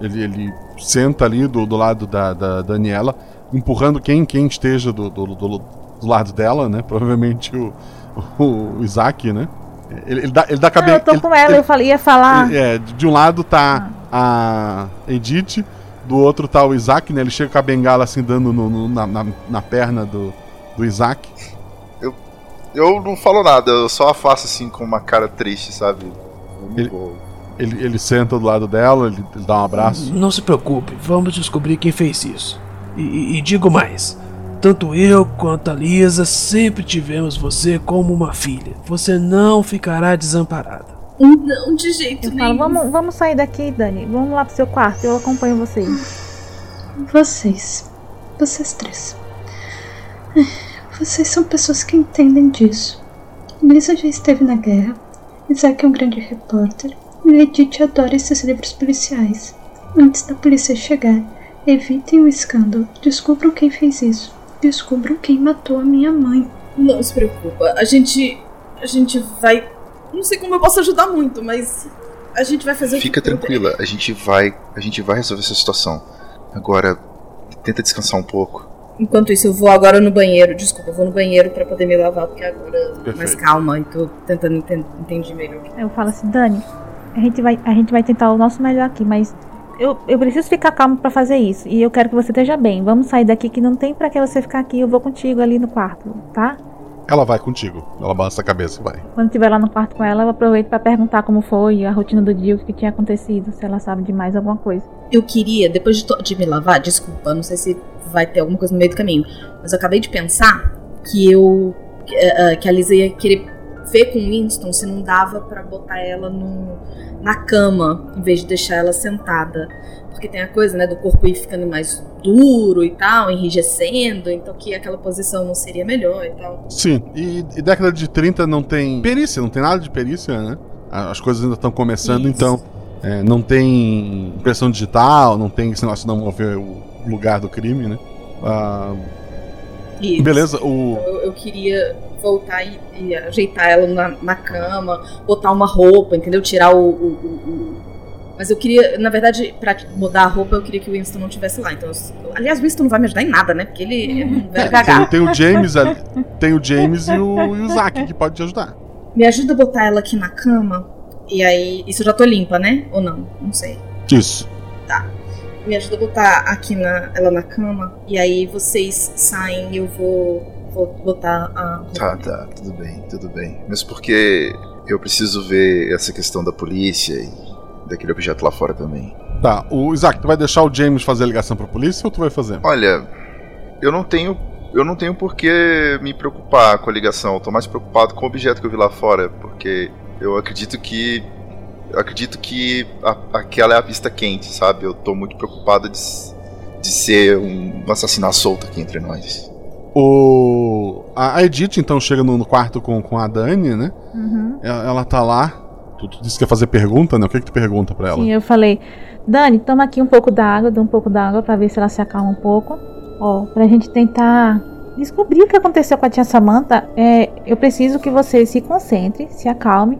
Ele, ele senta ali do, do lado da, da Daniela, empurrando quem, quem esteja do, do, do, do lado dela, né? Provavelmente o, o Isaac, né? Ele, ele dá, ele dá cabeça. eu tô com ela, eu falei, ia falar. É, de um lado tá a Edith, do outro tá o Isaac, né? Ele chega com a bengala assim, dando no- no- na, na, na perna do, do Isaac. Eu, eu não falo nada, eu só afasto assim com uma cara triste, sabe? Eu não Ele- vou- Ele, ele senta do lado dela, ele, ele dá um abraço. Não se preocupe, vamos descobrir quem fez isso. E, e, e digo mais: tanto eu quanto a Lisa sempre tivemos você como uma filha. Você não ficará desamparada. Não, de jeito Eu nenhum. falo, vamos, vamos sair daqui, Dani. Vamos lá pro seu quarto, eu acompanho vocês. Vocês. Vocês três. Vocês são pessoas que entendem disso. Lisa já esteve na guerra. Isaac é um grande repórter. E Edith adora esses livros policiais. Antes da polícia chegar, evitem o escândalo. Descubram quem fez isso. Descubram quem matou a minha mãe. Não se preocupa. A gente. A gente vai. Não sei como eu posso ajudar muito, mas. A gente vai fazer o Fica que puder. tranquila, a gente vai, a gente vai resolver essa situação. Agora, tenta descansar um pouco. Enquanto isso, eu vou agora no banheiro. Desculpa, eu vou no banheiro pra poder me lavar, porque agora eu tô mais Perfeito. calma e tô tentando enten- entender melhor. Eu falo assim, Dani, a gente vai, a gente vai tentar o nosso melhor aqui, mas eu, eu preciso ficar calmo pra fazer isso. E eu quero que você esteja bem. Vamos sair daqui que não tem pra que você ficar aqui. Eu vou contigo ali no quarto, tá? Ela vai contigo. Ela balança a cabeça e vai. Quando estiver lá no quarto com ela, eu aproveito pra perguntar como foi a rotina do dia, o que tinha acontecido, se ela sabe de mais alguma coisa. Eu queria, depois de, de me lavar, desculpa, não sei se vai ter alguma coisa no meio do caminho, mas eu acabei de pensar que eu. que, eh, eh, que a Lisa ia querer ver com Winston se não dava pra botar ela no, na cama, em vez de deixar ela sentada. Porque tem a coisa, né, do corpo ir ficando mais duro e tal, enrijecendo, então que aquela posição não seria melhor e tal. Sim, e, e década de 30 não tem perícia, não tem nada de perícia, né? As coisas ainda estão começando, então é, não tem impressão digital, não tem esse negócio de não mover o lugar do crime, né? Ah, Isso. beleza, o. Então eu, eu queria voltar e, e ajeitar ela na, na cama, botar uma roupa, entendeu? Tirar o, o- o- o- Mas eu queria, na verdade, pra mudar a roupa, eu queria que o Winston não estivesse lá. Então, eu- aliás, o Winston não vai me ajudar em nada, né? Porque ele é um velho É, tem, o James ali, tem o James e o, e o Isaac que pode te ajudar. Me ajuda a botar ela aqui na cama. E aí. Isso eu já tô limpa, né? Ou não? Não sei. Isso. Tá. Me ajuda a botar aqui na, ela na cama. E aí vocês saem e eu vou, vou botar a. Tá, tá, tudo bem, tudo bem. Mas porque eu preciso ver essa questão da polícia e daquele objeto lá fora também. Tá, o Isaac, tu vai deixar o James fazer a ligação pra polícia ou tu vai fazer? Olha, eu não tenho. Eu não tenho por que me preocupar com a ligação. Eu tô mais preocupado com o objeto que eu vi lá fora, porque eu acredito que. Eu acredito que a- aquela é a pista quente, sabe? Eu tô muito preocupado de, de ser um assassinato solto aqui entre nós. O. A Edith então chega no, quarto com, com a Dani, né? Uhum. Ela, ela tá lá. Tu, tu disse que ia fazer pergunta, né? O que que tu pergunta pra ela? Sim, eu falei, Dani, toma aqui um pouco d'água, dá um pouco d'água pra ver se ela se acalma um pouco. Ó, pra gente tentar descobrir o que aconteceu com a tia Samantha, é, eu preciso que você se concentre, se acalme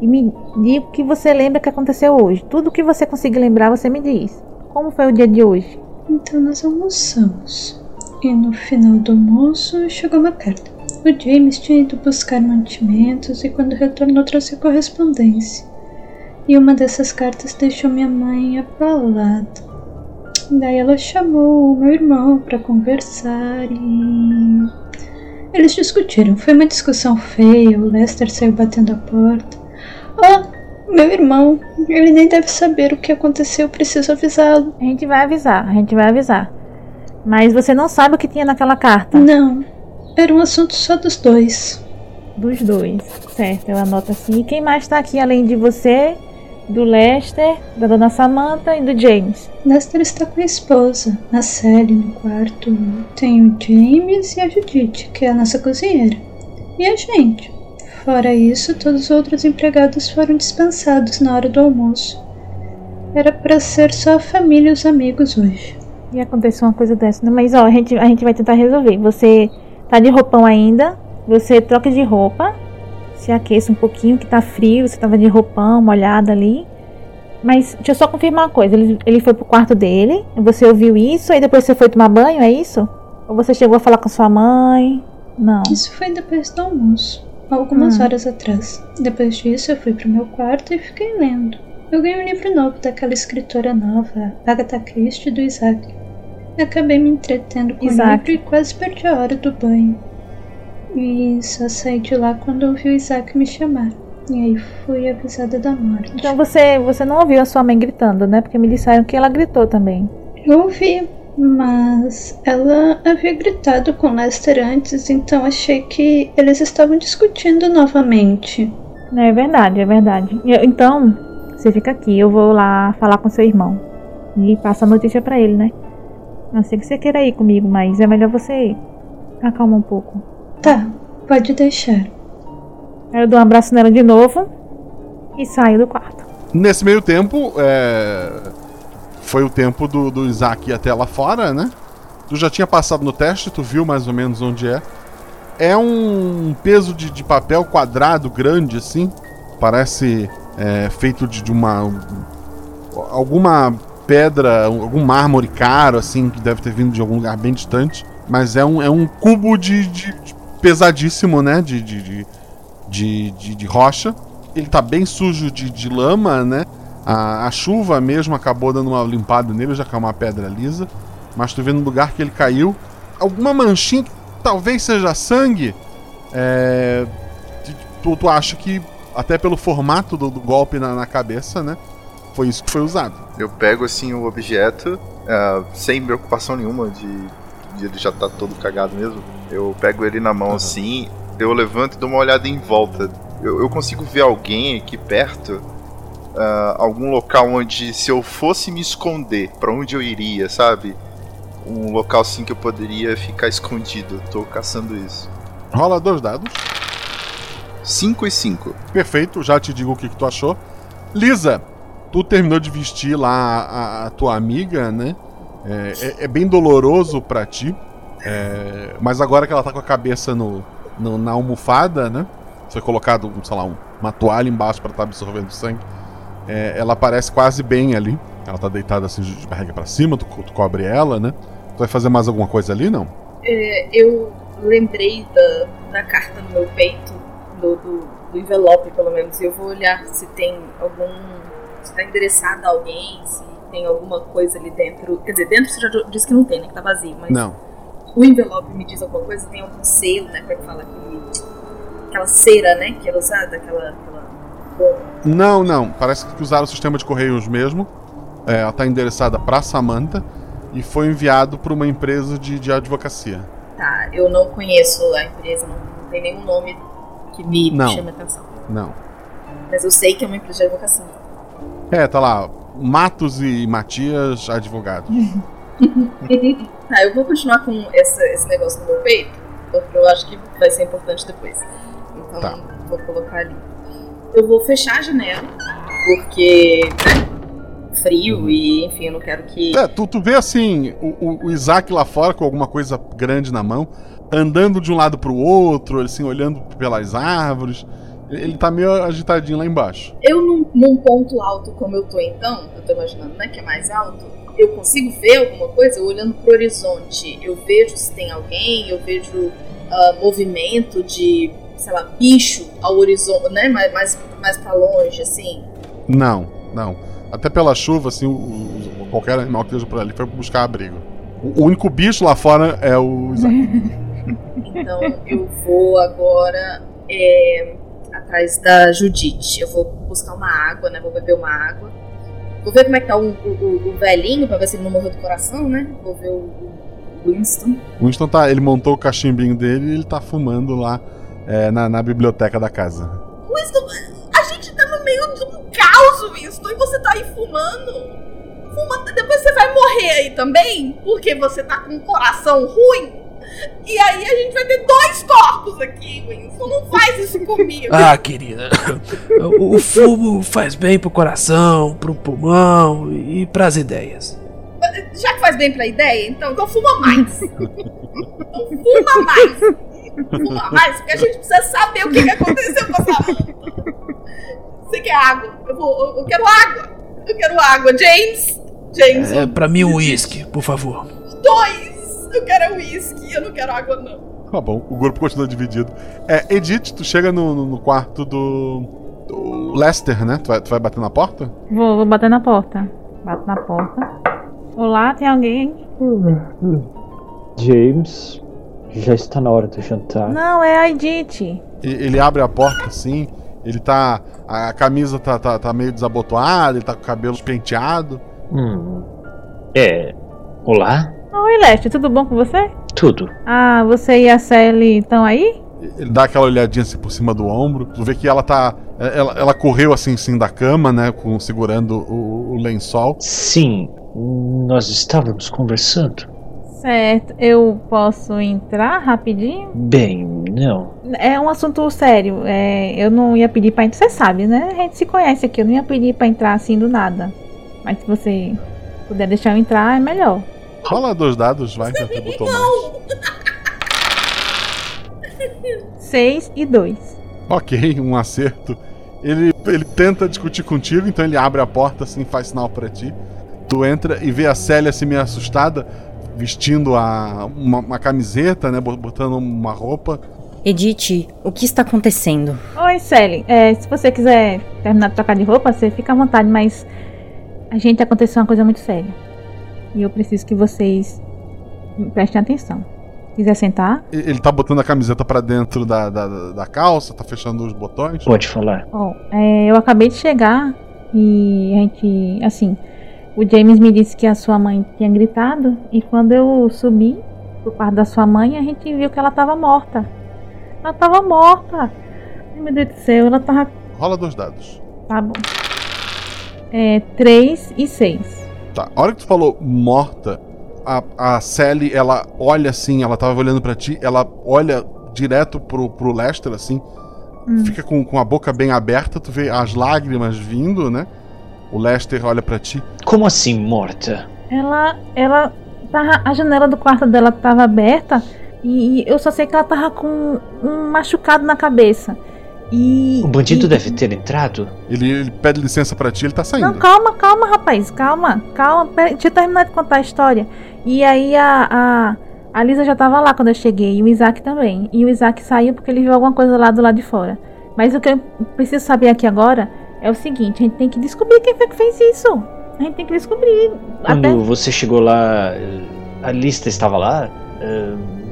e me diga o que você lembra que aconteceu hoje. Tudo que você conseguir lembrar, você me diz. Como foi o dia de hoje? Então nós almoçamos. E no final do almoço chegou uma carta. O James tinha ido buscar mantimentos e quando retornou trouxe correspondência. E uma dessas cartas deixou minha mãe abalada. Daí ela chamou o meu irmão para conversar e. Eles discutiram. Foi uma discussão feia. O Lester saiu batendo a porta. Oh, meu irmão. Ele nem deve saber o que aconteceu. Preciso avisá-lo. A gente vai avisar, a gente vai avisar. Mas você não sabe o que tinha naquela carta? Não. Era um assunto só dos dois. Dos dois. Certo, eu anoto assim. E quem mais tá aqui além de você, do Lester, da dona Samantha e do James? Lester está com a esposa, a Sally, no quarto. Tem o James e a Judith, que é a nossa cozinheira. E a gente. Fora isso, todos os outros empregados foram dispensados na hora do almoço. Era para ser só a família e os amigos hoje. E aconteceu uma coisa dessa, né? Mas ó, a gente, a gente vai tentar resolver. Você tá de roupão ainda, você troca de roupa, se aqueça um pouquinho, que tá frio, você tava de roupão, molhada ali. Mas deixa eu só confirmar uma coisa, ele, ele foi pro quarto dele, você ouviu isso, aí depois você foi tomar banho, é isso? Ou você chegou a falar com sua mãe? Não. Isso foi depois do almoço, algumas Hum. horas atrás. Depois disso, eu fui pro meu quarto e fiquei lendo. Eu ganhei um livro novo daquela escritora nova, Agatha Christie, do Isaac. Acabei me entretendo com Isaac. o livro e quase perdi a hora do banho. E só saí de lá quando ouvi o Isaac me chamar. E aí fui avisada da morte. Então você, você não ouviu a sua mãe gritando, né? Porque me disseram que ela gritou também. Eu ouvi, mas ela havia gritado com Lester antes, então achei que eles estavam discutindo novamente. É verdade, é verdade. Então, você fica aqui, eu vou lá falar com seu irmão. E passa a notícia pra ele, né? Não sei que você queira ir comigo, mas é melhor você acalmar um pouco. Tá, pode deixar. Aí eu dou um abraço nela de novo e saio do quarto. Nesse meio tempo, é, foi o tempo do, do Isaac ir até lá fora, né? Tu já tinha passado no teste, tu viu mais ou menos onde é. É um peso de, de papel quadrado grande, assim. Parece é, feito de, de uma. alguma pedra, algum mármore caro, assim, que deve ter vindo de algum lugar bem distante. Mas é um, é um cubo de, de- de pesadíssimo, né? De, de, de, de, rocha. Ele tá bem sujo de, de lama, né? A, a chuva mesmo acabou dando uma limpada nele, já que é uma pedra lisa. Mas tu vê no lugar que ele caiu alguma manchinha que talvez seja sangue. É, tu, tu acha que, até pelo formato do, do golpe na, na cabeça, né? Foi isso que foi usado. Eu pego assim o objeto, ah, sem preocupação nenhuma de, de ele já tá todo cagado mesmo. Eu pego ele na mão assim, eu levanto e dou uma olhada em volta. Eu, eu consigo ver alguém aqui perto, ah, algum local onde se eu fosse me esconder, pra onde eu iria, sabe? Um local assim que eu poderia ficar escondido. Eu tô caçando isso. Rola dois dados. 5 e 5. Perfeito, já te digo o que, que tu achou. Lisa, tu terminou de vestir lá a, a tua amiga, né? É, é- é bem doloroso pra ti. é, mas agora que ela tá com a cabeça no, no- na almofada, né? Foi colocado, sei lá, um- uma toalha embaixo pra estar absorvendo sangue. é, ela parece quase bem ali. Ela tá deitada assim de barriga pra cima, tu, tu cobre ela, né? Tu vai fazer mais alguma coisa ali, não? É, eu lembrei da, da carta no meu peito, do, do, do envelope pelo menos, e eu vou olhar se tem algum. Se tá endereçada a alguém, se tem alguma coisa ali dentro. Quer dizer, dentro você já disse que não tem, né? Que tá vazio, mas. Não. O envelope me diz alguma coisa, tem algum selo, né? Como é que fala? Aquele, aquela cera, né? Que era usada, aquela. aquela. Não, não. Parece que usaram o sistema de correios mesmo. É, ela tá endereçada pra Samantha e foi enviado pra uma empresa de, de advocacia. Tá, eu não conheço a empresa, não, não tem nenhum nome que me Não. chame a atenção. Não. Mas eu sei que é uma empresa de advocacia. É, tá lá. Matos e Matias, advogados. tá, eu vou continuar com essa- esse negócio no meu peito, porque eu acho que vai ser importante depois. Então, Tá. vou colocar ali. Eu vou fechar a janela, porque, né, frio e, enfim, eu não quero que... É, tu, tu vê assim, o, o- o Isaac lá fora com alguma coisa grande na mão, andando de um lado pro outro, assim, olhando pelas árvores. Ele tá meio agitadinho lá embaixo. Eu num, num ponto alto como eu tô então, eu tô imaginando, né, que é mais alto, eu consigo ver alguma coisa Eu olhando pro horizonte. Eu vejo se tem alguém, eu vejo ah, movimento de, sei lá, bicho ao horizonte, né, mais, mais, mais pra longe, assim. Não, não. Até pela chuva, assim, o- o- qualquer animal que esteja por ali foi buscar abrigo. O, o único bicho lá fora é o Isaac. Então eu vou agora é, atrás da Judite. Eu vou buscar uma água, né? Vou beber uma água. Vou ver como é que tá o, o- o velhinho, pra ver se ele não morreu do coração, né? Vou ver o, o Winston. O Winston tá. Ele montou o cachimbinho dele e ele tá fumando lá é, na, na biblioteca da casa. Winston, a gente tá no meio de um caos, Winston, e você tá aí fumando. Fuma, depois você vai morrer aí também, porque você tá com um coração ruim. E aí a gente vai ter dois corpos aqui, Winston. Não faz isso comigo. Ah, querida, o, o fumo faz bem pro coração, pro pulmão e pras ideias. Já que faz bem pra ideia, então, então fuma mais. então fuma mais. Fuma mais, porque a gente precisa saber o que, que aconteceu com essa monta. Você quer água? Eu, vou, eu quero água. Eu quero água. James? James, É, pra mim um uísque, por favor. dois. Eu quero uísque. Eu não quero água, não. Tá bom, o grupo continua dividido. É, Edith, tu chega no, no- no quarto do. do Lester, né? Tu vai, tu vai bater na porta? Vou, vou bater na porta. Bato na porta. Olá, tem alguém? James, já está na hora do jantar. Não, é a Edith. Ele abre a porta assim Ele tá. A camisa tá, tá, tá meio desabotoada, ele tá com o cabelo penteado. Hum. É. Olá? Oi, Leste, tudo bom com você? Tudo. Ah, você e a Sally estão aí? Ele dá aquela olhadinha assim por cima do ombro. Tu vê que ela tá. Ela, ela correu assim, sim, da cama, né? Com, segurando o, o lençol. Sim, nós estávamos conversando. Certo, eu posso entrar rapidinho? Bem, não. É um assunto sério. É, eu não ia pedir pra entrar. Você sabe, né? A gente se conhece aqui. Eu não ia pedir pra entrar assim do nada. Mas se você puder deixar eu entrar, é melhor. Rola dois dados, vai, que botou mais. 6 e 2. Ok, um acerto. Ele, ele tenta discutir contigo, então ele abre a porta assim, faz sinal para ti. Tu entra e vê a Célia assim meio assustada, vestindo a, uma, uma camiseta, né? Botando uma roupa. Edith, o que está acontecendo? Oi, Sally. É, se você quiser terminar de trocar de roupa, você fica à vontade, mas a gente aconteceu uma coisa muito séria. E eu preciso que vocês prestem atenção. Quiser sentar? Ele tá botando a camiseta para dentro da, da, da, calça, tá fechando os botões? Pode falar. Bom, é, eu acabei de chegar e a gente, assim, o James me disse que a sua mãe tinha gritado e quando eu subi pro quarto da sua mãe, a gente viu que ela tava morta. Ela tava morta. Ai, meu Deus do céu, ela tava. Rola dois dados. Tá bom. É, três e seis. Tá, a hora que tu falou morta, a, a Sally, ela olha assim, ela tava olhando para ti, ela olha direto pro, pro Lester, assim, hum. fica com, com a boca bem aberta, tu vê as lágrimas vindo, né? O Lester olha para ti. Como assim, morta? Ela, ela, tava, a janela do quarto dela tava aberta e eu só sei que ela tava com um machucado na cabeça. E, o bandido e... deve ter entrado? Ele, ele pede licença para ti, ele tá saindo. Não, calma, calma, rapaz, calma, calma. Pera, deixa eu terminar de contar a história. E aí a, a, a Lisa já tava lá quando eu cheguei, e o Isaac também. E o Isaac saiu porque ele viu alguma coisa lá do lado de fora. Mas o que eu preciso saber aqui agora é o seguinte: a gente tem que descobrir quem foi que fez isso. A gente tem que descobrir. Quando Até... você chegou lá, a lista estava lá?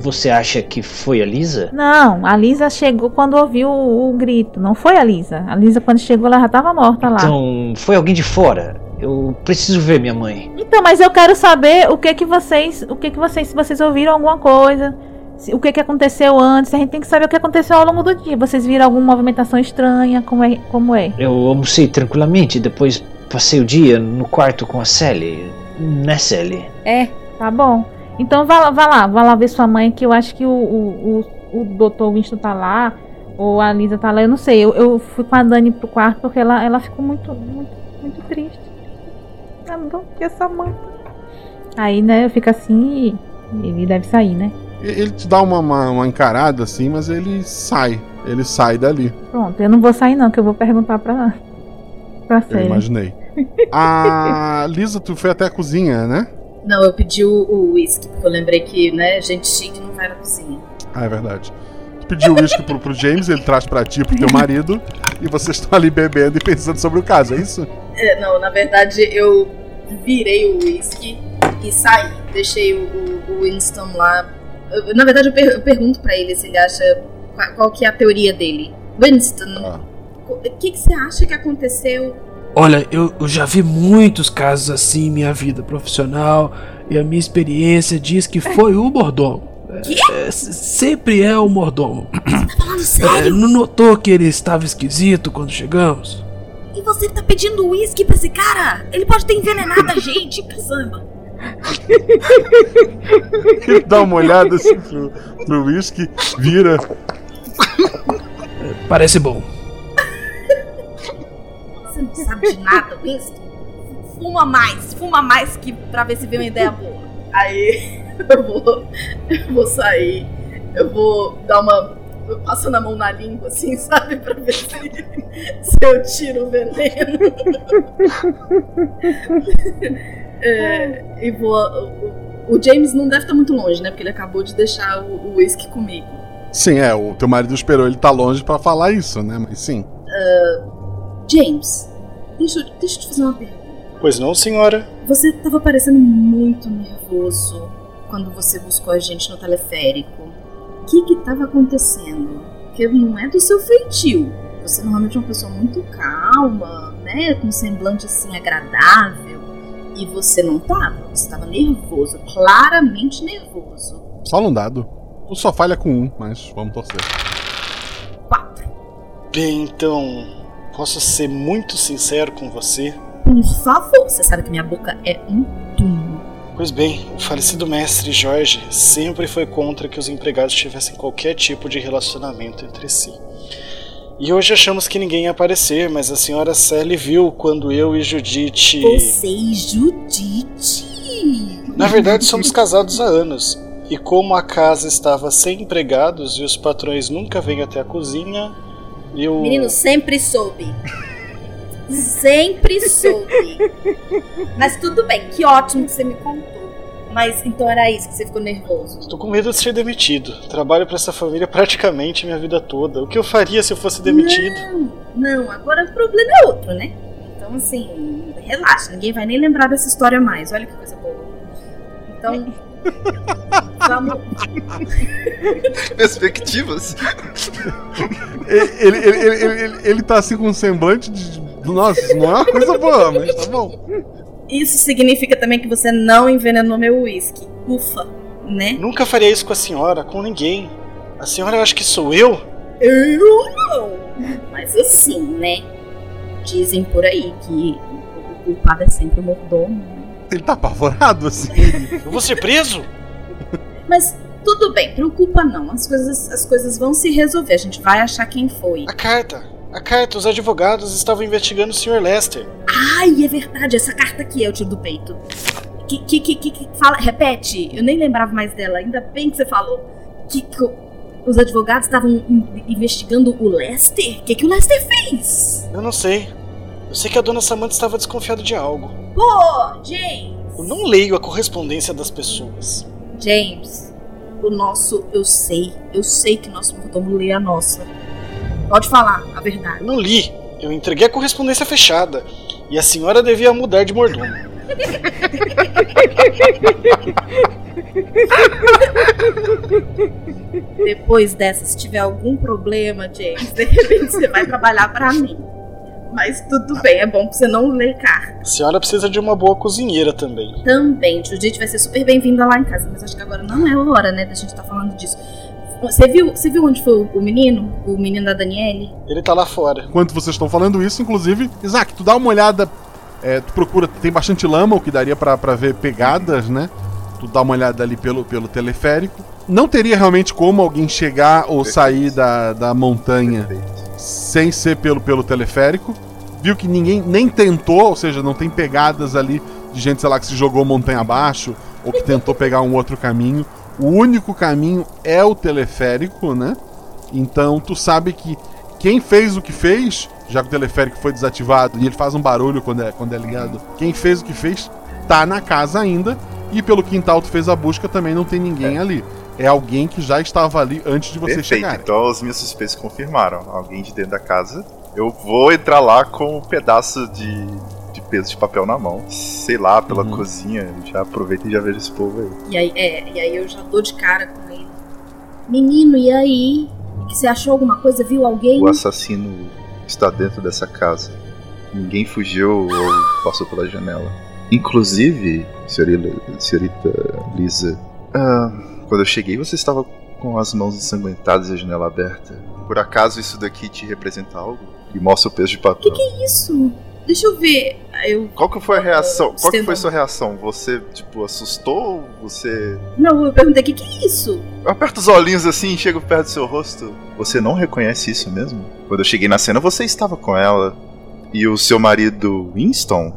Você acha que foi a Lisa? Não, a Lisa chegou quando ouviu o, o grito. Não foi a Lisa. A Lisa, quando chegou, ela já estava morta lá. Então, foi alguém de fora. Eu preciso ver minha mãe. Então, mas eu quero saber o que que vocês, o que que vocês, se vocês ouviram alguma coisa, se, o que que aconteceu antes. A gente tem que saber o que aconteceu ao longo do dia. Vocês viram alguma movimentação estranha? Como é? Como é? Eu almocei tranquilamente. Depois passei o dia no quarto com a Sally. Né, Sally? É, tá bom. Então vá, vá lá, vá lá ver sua mãe, que eu acho que o, o, o, o doutor Winston tá lá, ou a Lisa tá lá, eu não sei. Eu, eu fui com a Dani pro quarto porque ela, ela ficou muito, muito, muito triste. Ela não quer essa mãe. Aí, né, eu fico assim e ele deve sair, né? Ele te dá uma, uma, uma, encarada assim, mas ele sai. Ele sai dali. Pronto, eu não vou sair não, que eu vou perguntar pra, pra Eu imaginei. a Lisa, tu foi até a cozinha, né? Não, eu pedi o uísque, porque eu lembrei que, né, gente chique não vai na cozinha. Ah, é verdade. Tu pediu o uísque pro, pro James, ele traz pra ti, pro teu marido, e vocês estão ali bebendo e pensando sobre o caso, é isso? É, não, na verdade eu virei o uísque e saí. Deixei o, o, Winston lá. Eu, na verdade eu, per eu pergunto para ele se ele acha. Qual, qual, que é a teoria dele. Winston, ah. o que, que você acha que aconteceu Olha, eu, eu, já vi muitos casos assim em minha vida profissional e a minha experiência diz que foi o mordomo. É, é, sempre é o mordomo. Você tá falando sério? É, não notou que ele estava esquisito quando chegamos? E você tá pedindo uísque pra esse cara? Ele pode ter envenenado a gente, caçamba. Ele dá uma olhada assim pro uísque, vira. Parece bom você não sabe de nada, Winston. Fuma mais, fuma mais que pra ver se vem uma ideia boa. Aí eu vou, eu vou sair, eu vou dar uma. Passando a mão na língua, assim, sabe? Pra ver se, se eu tiro o veneno. é, e vou. O, o, James não deve estar muito longe, né? Porque ele acabou de deixar o whisky comigo. Sim, é. O teu marido esperou ele estar tá longe para falar isso, né? Mas sim. Uh, James, deixa, deixa eu te fazer uma pergunta. Pois não, senhora? Você estava parecendo muito nervoso quando você buscou a gente no teleférico. O que que estava acontecendo? Porque não é do seu feitio. você normalmente é uma pessoa muito calma, né? Com um semblante assim agradável. E você não tava, você tava nervoso, claramente nervoso. Só um dado. Tu só falha com um, mas vamos torcer. Bem, então, posso ser muito sincero com você? Por favor, você sabe que minha boca é um túmulo. Pois bem, o falecido mestre Jorge sempre foi contra que os empregados tivessem qualquer tipo de relacionamento entre si. E hoje achamos que ninguém ia aparecer, mas a senhora Sally viu quando eu e Judite. Você e Judite? Na verdade, somos casados há anos. E como a casa estava sem empregados e os patrões nunca vêm até a cozinha, eu. Menino, sempre soube. Sempre soube. Mas tudo bem, que ótimo que você me contou. Mas então era isso que você ficou nervoso. Estou com medo de ser demitido. Trabalho para essa família praticamente minha vida toda. O que eu faria se eu fosse demitido? Não, não, agora o problema é outro, né? Então assim, relaxa, ninguém vai nem lembrar dessa história mais. Olha que coisa boa. Então. Vamos. Perspectivas. Ele, ele, ele, ele, ele tá assim com um semblante de. Nossa, isso não é uma coisa boa, mas tá bom. Isso significa também que você não envenenou meu uísque. Ufa, né? Nunca faria isso com a senhora, com ninguém. A senhora acha que sou eu? Eu não. Mas assim, né? Dizem por aí que o culpado é sempre o mordomo. Ele tá apavorado assim. Eu vou ser preso? Mas tudo bem, preocupa não. As coisas, as coisas vão se resolver. A gente vai achar quem foi. A carta. A carta, os advogados estavam investigando o Sr. Lester. Ai, é verdade, essa carta aqui é o tiro do peito. Que, que, que, que, que- fala, repete, eu nem lembrava mais dela, ainda bem que você falou. Que, que os advogados estavam in- investigando o Lester? O que, que o Lester fez? Eu não sei. Eu sei que a dona Samantha estava desconfiada de algo. Pô, James! Eu não leio a correspondência das pessoas. James, o nosso, eu sei, eu sei que nosso mordomo lê a nossa. Pode falar a verdade. Eu não li. Eu entreguei a correspondência fechada. E a senhora devia mudar de mordomo. Depois dessa, se tiver algum problema, James, de repente você vai trabalhar pra mim. Mas tudo bem, é bom que você não lê carta. A senhora precisa de uma boa cozinheira também. Também, Judite vai ser super bem-vinda lá em casa, mas acho que agora não é a hora, né, da gente estar falando disso. Você viu, você viu onde foi o- menino? O menino da Daniele? Ele tá lá fora. Enquanto vocês estão falando isso, inclusive, Isaac, tu dá uma olhada. é, tu procura, tem bastante lama, o que daria pra pra ver pegadas, né? Tu dá uma olhada ali pelo, pelo teleférico. Não teria realmente como alguém chegar ou sair da, da montanha sem ser pelo, pelo teleférico. Viu que ninguém nem tentou, ou seja, não tem pegadas ali de gente, sei lá, que se jogou montanha abaixo ou que tentou pegar um outro caminho. O único caminho é o teleférico, né? Então tu sabe que quem fez o que fez, já que o teleférico foi desativado e ele faz um barulho quando é, quando é ligado, quem fez o que fez tá na casa ainda e pelo quintal tu fez a busca também não tem ninguém ali. É alguém que já estava ali antes de você Perfeito, chegar. então as minhas suspeitas confirmaram. Alguém de dentro da casa. Eu vou entrar lá com um pedaço de, de peso de papel na mão. Sei lá, pela Uhum. cozinha. Já aproveito e já vejo esse povo aí. E aí, é, e aí eu já dou de cara com ele. Menino, e aí? Você achou alguma coisa? Viu alguém? O assassino está dentro dessa casa. Ninguém fugiu ou passou pela janela. Inclusive, senhorita, senhorita Lisa, ah, quando eu cheguei você estava com as mãos ensanguentadas e a janela aberta. Por acaso isso daqui te representa algo? E mostra o peso de papel. Que que é isso? Deixa eu ver. Aí Eu... Qual que foi a reação? Qual que foi sua reação? Você, tipo, assustou? Você Não, eu perguntei: o que, que é isso? aperta os olhinhos assim e chega perto do seu rosto? Você não reconhece isso mesmo? Quando eu cheguei na cena, você estava com ela. E o seu marido, Winston,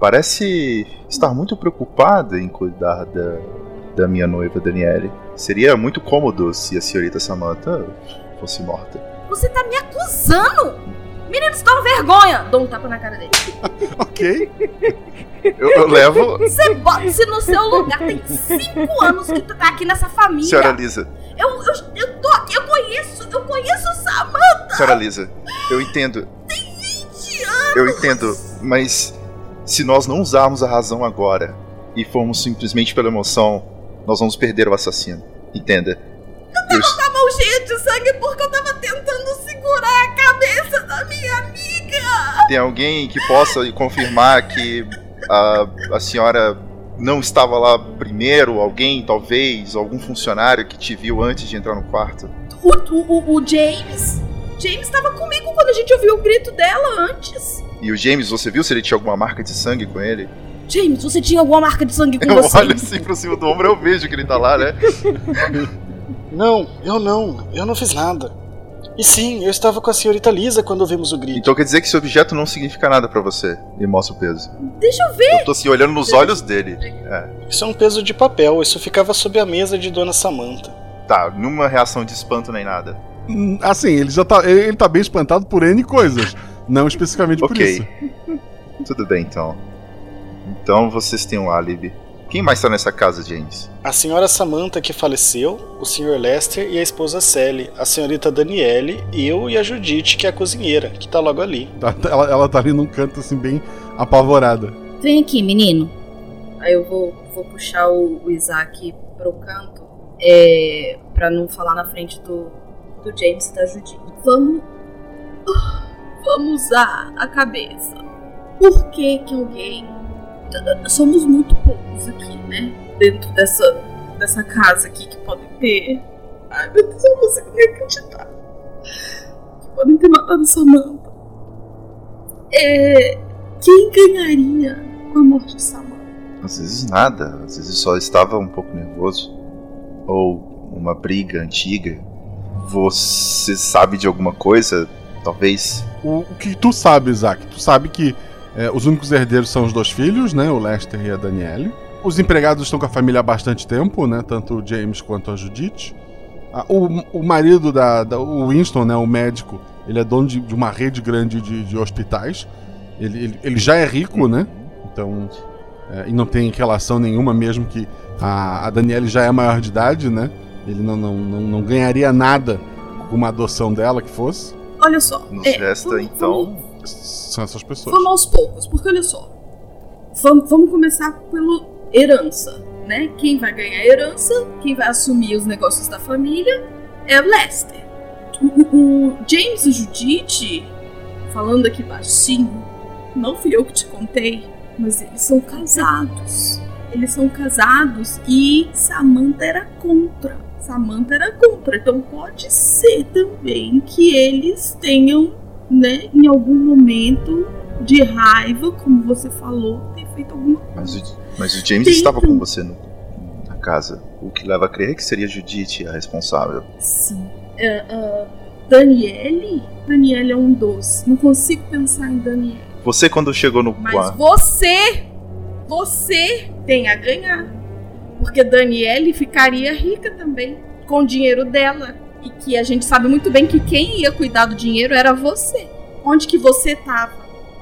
parece estar muito preocupado em cuidar da, da minha noiva, Daniele. Seria muito cômodo se a senhorita Samantha fosse morta. Você tá me acusando! Menino, você toma vergonha! Dou um tapa na cara dele. ok. Eu, eu levo. Você bota-se no seu lugar. Tem cinco anos que tu tá aqui nessa família. Senhora Lisa, Eu, eu, eu tô eu conheço, eu conheço Samantha! senhora Lisa, eu entendo. Eu entendo, mas se nós não usarmos a razão agora e formos simplesmente pela emoção, nós vamos perder o assassino. Entenda. Eu, Tá bom, cheia de sangue porque eu tava tentando segurar a cabeça da minha amiga. Tem alguém que possa confirmar que a, a senhora não estava lá primeiro? Alguém, talvez, algum funcionário que te viu antes de entrar no quarto? O, o, o James. James tava comigo quando a gente ouviu o grito dela antes. E o James, você viu se ele tinha alguma marca de sangue com ele? James, você tinha alguma marca de sangue com Eu você? olho assim pro cima do ombro, eu vejo que ele tá lá, né? Não, eu não. Eu não fiz nada. E sim, eu estava com a senhorita Lisa quando vimos o grito. Então quer dizer que esse objeto não significa nada pra você. E mostra o peso. Deixa eu ver. Eu tô assim, olhando nos olhos dele. É. Isso é um peso de papel, isso ficava sob a mesa de Dona Samantha. Tá, nenhuma reação de espanto nem nada. Hum, Assim, ele já tá. Ele tá bem espantado por N coisas. Não especificamente por Ok. isso. Tudo bem então. Então vocês têm um álibi. Quem mais tá nessa casa, James? A senhora Samantha que faleceu, o Sr. Lester e a esposa Sally, a senhorita Daniele, eu e a Judite, que é a cozinheira, que tá logo ali. Tá- tá- Ela, ela tá ali num canto assim, bem apavorada. Vem aqui, menino. Aí eu vou, vou puxar o, o Isaac pro canto, é, pra não falar na frente do, do James e da Judite. Vamos. Vamos usar a cabeça. Por que que alguém. Somos muito poucos aqui, né? Dentro dessa, dessa casa aqui que podem ter. Ai meu Deus, eu não consigo nem acreditar. Que podem ter matado Samantha. É. Quem ganharia com a morte de Samantha? Às vezes nada, às vezes só estava um pouco nervoso. Ou uma briga antiga. Você sabe de alguma coisa? Talvez. O, o que tu sabe, Isaac? Tu sabe que é, os únicos herdeiros são os dois filhos, né? O Lester e a Danielle. Os empregados estão com a família há bastante tempo, né? Tanto o James quanto a Judith. Ah, o, o marido da, da- O Winston, né? O médico, ele é dono de, de uma rede grande de, de hospitais. Ele, ele, ele já é rico, né? Então. é, e não tem relação nenhuma, mesmo que a, a Danielle já é maior de idade, né? Ele não, não, não, não ganharia nada com uma adoção dela que fosse. Olha só. Nos é, resta então. São essas pessoas. Vamos aos poucos, porque olha só. Vamos, vamos começar pelo herança, né? Quem vai ganhar a herança, quem vai assumir os negócios da família é o Lester. O, o- James e Judith, falando aqui baixinho, não fui eu que te contei, mas eles são casados. Eles são casados e Samantha era contra. Samantha era contra. Então pode ser também que eles tenham, né, em algum momento de raiva, como você falou, ter feito alguma Mas o, mas o James estava com você no- na casa. O que leva a crer que seria Judith a responsável. Sim. É, ah, Daniele? Daniele é um doce. Não consigo pensar em Daniele. Você, quando chegou no Mas quarto. você, você tem a ganhar. Porque Daniele ficaria rica também com o dinheiro dela. E que a gente sabe muito bem que quem ia cuidar do dinheiro era você. Onde que você tava?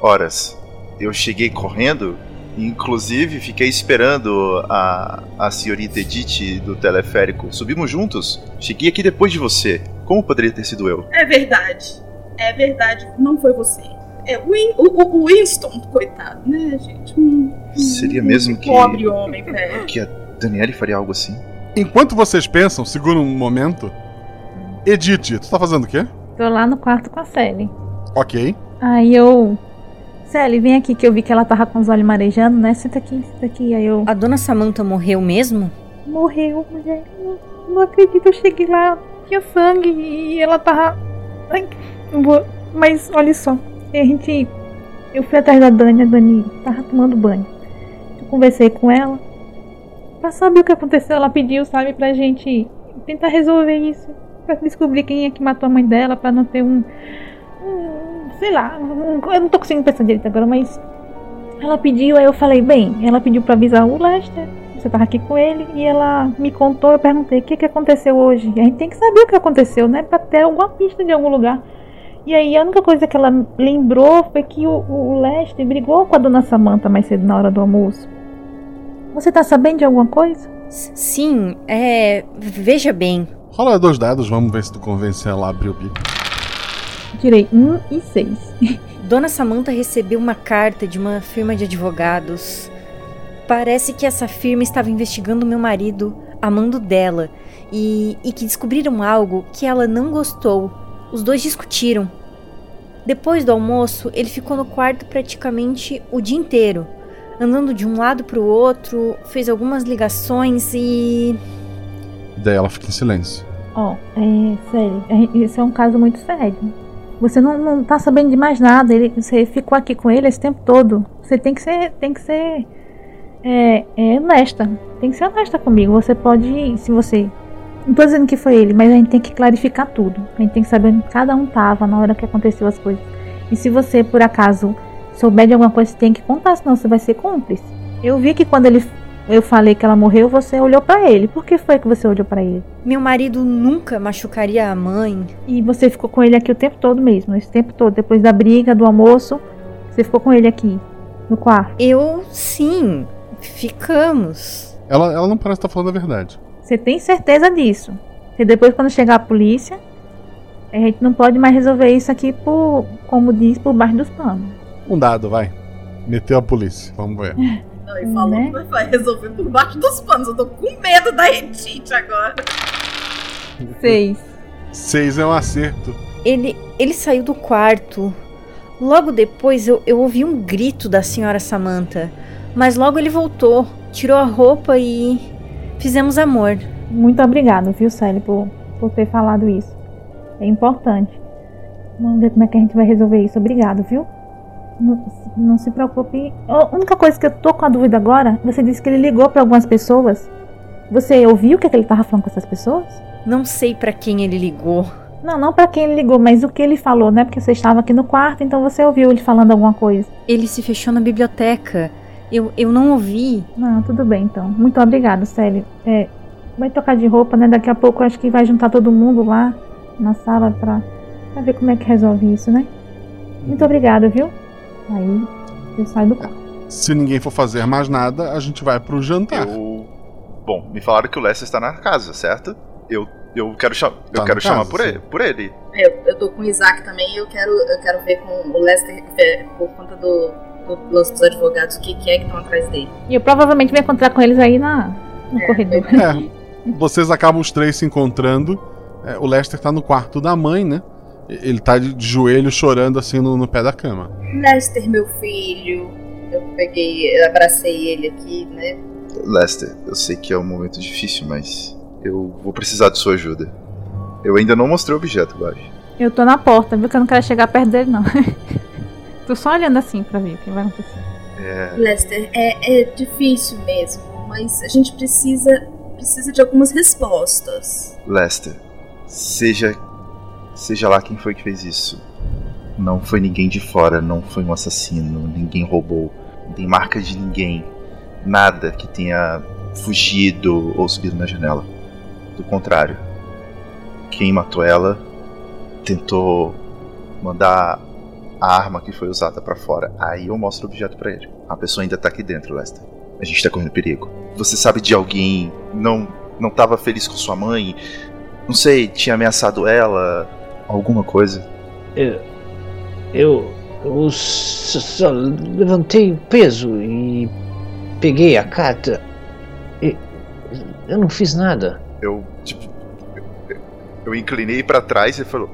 Horas. Eu cheguei correndo, inclusive fiquei esperando a, a senhorita Edith do teleférico. Subimos juntos. Cheguei aqui depois de você. Como poderia ter sido eu? É verdade. É verdade. Não foi você. É o, Win- o, o- Winston, coitado, né, gente? Um, Seria mesmo que, pobre homem, velho. que a Daniele faria algo assim? Enquanto vocês pensam, segura um momento. Edith, tu tá fazendo o quê? Tô lá no quarto com a Sally. Ok. Aí eu. Sally, vem aqui que eu vi que ela tava com os olhos marejando, né? Senta aqui, senta aqui. Aí eu. A dona Samantha morreu mesmo? Morreu, mulher. Não, não acredito, eu cheguei lá, tinha sangue e ela tava. Ai, não vou. Mas olha só, a gente. Eu fui atrás da Dani, a Dani tava tomando banho. Eu conversei com ela. Pra saber o que aconteceu, ela pediu, sabe, pra gente tentar resolver isso. Pra descobrir quem é que matou a mãe dela, pra não ter um. um sei lá, um- eu não tô conseguindo pensar direito agora, mas. Ela pediu, aí eu falei, bem, ela pediu pra avisar o Lester você tava aqui com ele e ela me contou, eu perguntei o que, que aconteceu hoje. A gente tem que saber o que aconteceu, né? Pra ter alguma pista de algum lugar. E aí a única coisa que ela lembrou foi que o, o Lester brigou com a dona Samantha mais cedo na hora do almoço. Você tá sabendo de alguma coisa? Sim, é. Veja bem. Rola dois dados, vamos ver se tu convence ela a abrir o bico. Tirei um e seis. Dona Samantha recebeu uma carta de uma firma de advogados. Parece que essa firma estava investigando meu marido, amando dela, e, e que descobriram algo que ela não gostou. Os dois discutiram. Depois do almoço, ele ficou no quarto praticamente o dia inteiro, andando de um lado para o outro, fez algumas ligações e. Daí ela fica em silêncio. Ó, é sério, é- esse é um caso muito sério. Você não, não tá sabendo de mais nada, ele, você ficou aqui com ele esse tempo todo. Você tem que ser, tem que ser é, é honesta. Tem que ser honesta comigo. Você pode, se você. Não tô dizendo que foi ele, mas a gente tem que clarificar tudo. A gente tem que saber onde cada um tava na hora que aconteceu as coisas. E se você, por acaso, souber de alguma coisa, você tem que contar, senão você vai ser cúmplice. Eu vi que quando ele, eu falei que ela morreu, você olhou pra ele. Por que foi que você olhou pra ele? Meu marido nunca machucaria a mãe. E você ficou com ele aqui o tempo todo mesmo, esse tempo todo, depois da briga, do almoço, você ficou com ele aqui, no quarto. Eu, sim, ficamos. Ela, ela não parece estar falando a verdade. Você tem certeza disso? E depois, quando chegar a polícia, a gente não pode mais resolver isso aqui por, como diz, por baixo dos panos. Um dado, vai. Meteu a polícia. Vamos ver. Não, e falou Né? que vai resolver por baixo dos panos. Eu tô com medo da Edith agora. Seis. Seis é um acerto. Ele, ele saiu do quarto. Logo depois eu, eu ouvi um grito da senhora Samantha. Mas logo ele voltou, tirou a roupa e fizemos amor. Muito obrigado, viu, Sally, por, por ter falado isso. É importante. Vamos ver como é que a gente vai resolver isso. Obrigado, viu? Não, não se preocupe. A única coisa que eu tô com a dúvida agora, você disse que ele ligou pra algumas pessoas. Você ouviu o que, é que ele tava falando com essas pessoas? Não sei pra quem ele ligou. Não, não pra quem ele ligou, mas o que ele falou, né? Porque você estava aqui no quarto, então você ouviu ele falando alguma coisa. Ele se fechou na biblioteca. Eu, eu não ouvi. Não, tudo bem então. Muito obrigado, Sally. É, vai trocar de roupa, né? Daqui a pouco acho que vai juntar todo mundo lá na sala pra, pra ver como é que resolve isso, né? Muito obrigado, viu? Aí eu saio do quarto. Se ninguém for fazer mais nada, a gente vai pro jantar. Eu... Bom, me falaram que o Lester está na casa, certo? Eu, eu quero, cha... Tá eu quero chamar casa, por sim. ele, por ele. Eu, eu tô com o Isaac também e eu quero, eu quero ver com o Lester, é, por conta do, do lance dos advogados, o que, que é que estão atrás dele. E eu provavelmente vou encontrar com eles aí na, no corredor. É, vocês acabam os três se encontrando. É, o Lester tá no quarto da mãe, né? Ele tá de, de joelho chorando assim no, no pé da cama. Lester, meu filho. Eu peguei, eu abracei ele aqui, né? Lester, eu sei que é um momento difícil, mas eu vou precisar de sua ajuda. Eu ainda não mostrei o objeto, Baixo. Eu tô na porta, viu? Que eu não quero chegar perto dele, não. tô só olhando assim pra ver o que vai acontecer. É. Lester, é, é difícil mesmo, mas a gente precisa, precisa de algumas respostas. Lester, seja. Seja lá quem foi que fez isso. Não foi ninguém de fora, não foi um assassino, ninguém roubou, não tem marca de ninguém. Nada que tenha fugido ou subido na janela. Do contrário, quem matou ela tentou mandar a arma que foi usada pra fora. Aí eu mostro o objeto pra ele. A pessoa ainda tá aqui dentro, Lester. A gente tá correndo perigo. Você sabe de alguém não não tava feliz com sua mãe? Não sei, tinha ameaçado ela, alguma coisa? Eu. Eu. Eu só só levantei o peso e. Peguei a carta. E, eu não fiz nada. Eu, tipo, eu, eu inclinei pra trás e falou: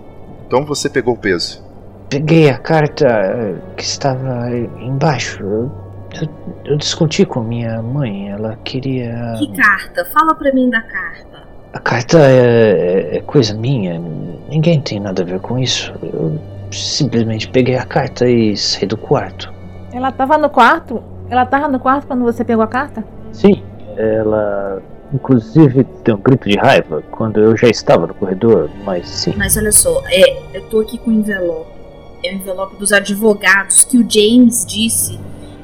"Então você pegou o peso?" Peguei a carta eh, que estava embaixo. Eu, eu, eu discuti com minha mãe. Ela queria. Que carta? Fala pra mim da carta. A carta é, é coisa minha. Ninguém tem nada a ver com isso. Eu simplesmente peguei a carta e saí do quarto. Ela tava no quarto? Ela tava no quarto quando você pegou a carta? Sim, ela inclusive deu um grito de raiva quando eu já estava no corredor, mas sim. Mas olha só, é, eu tô aqui com o envelope. É o envelope dos advogados que o James disse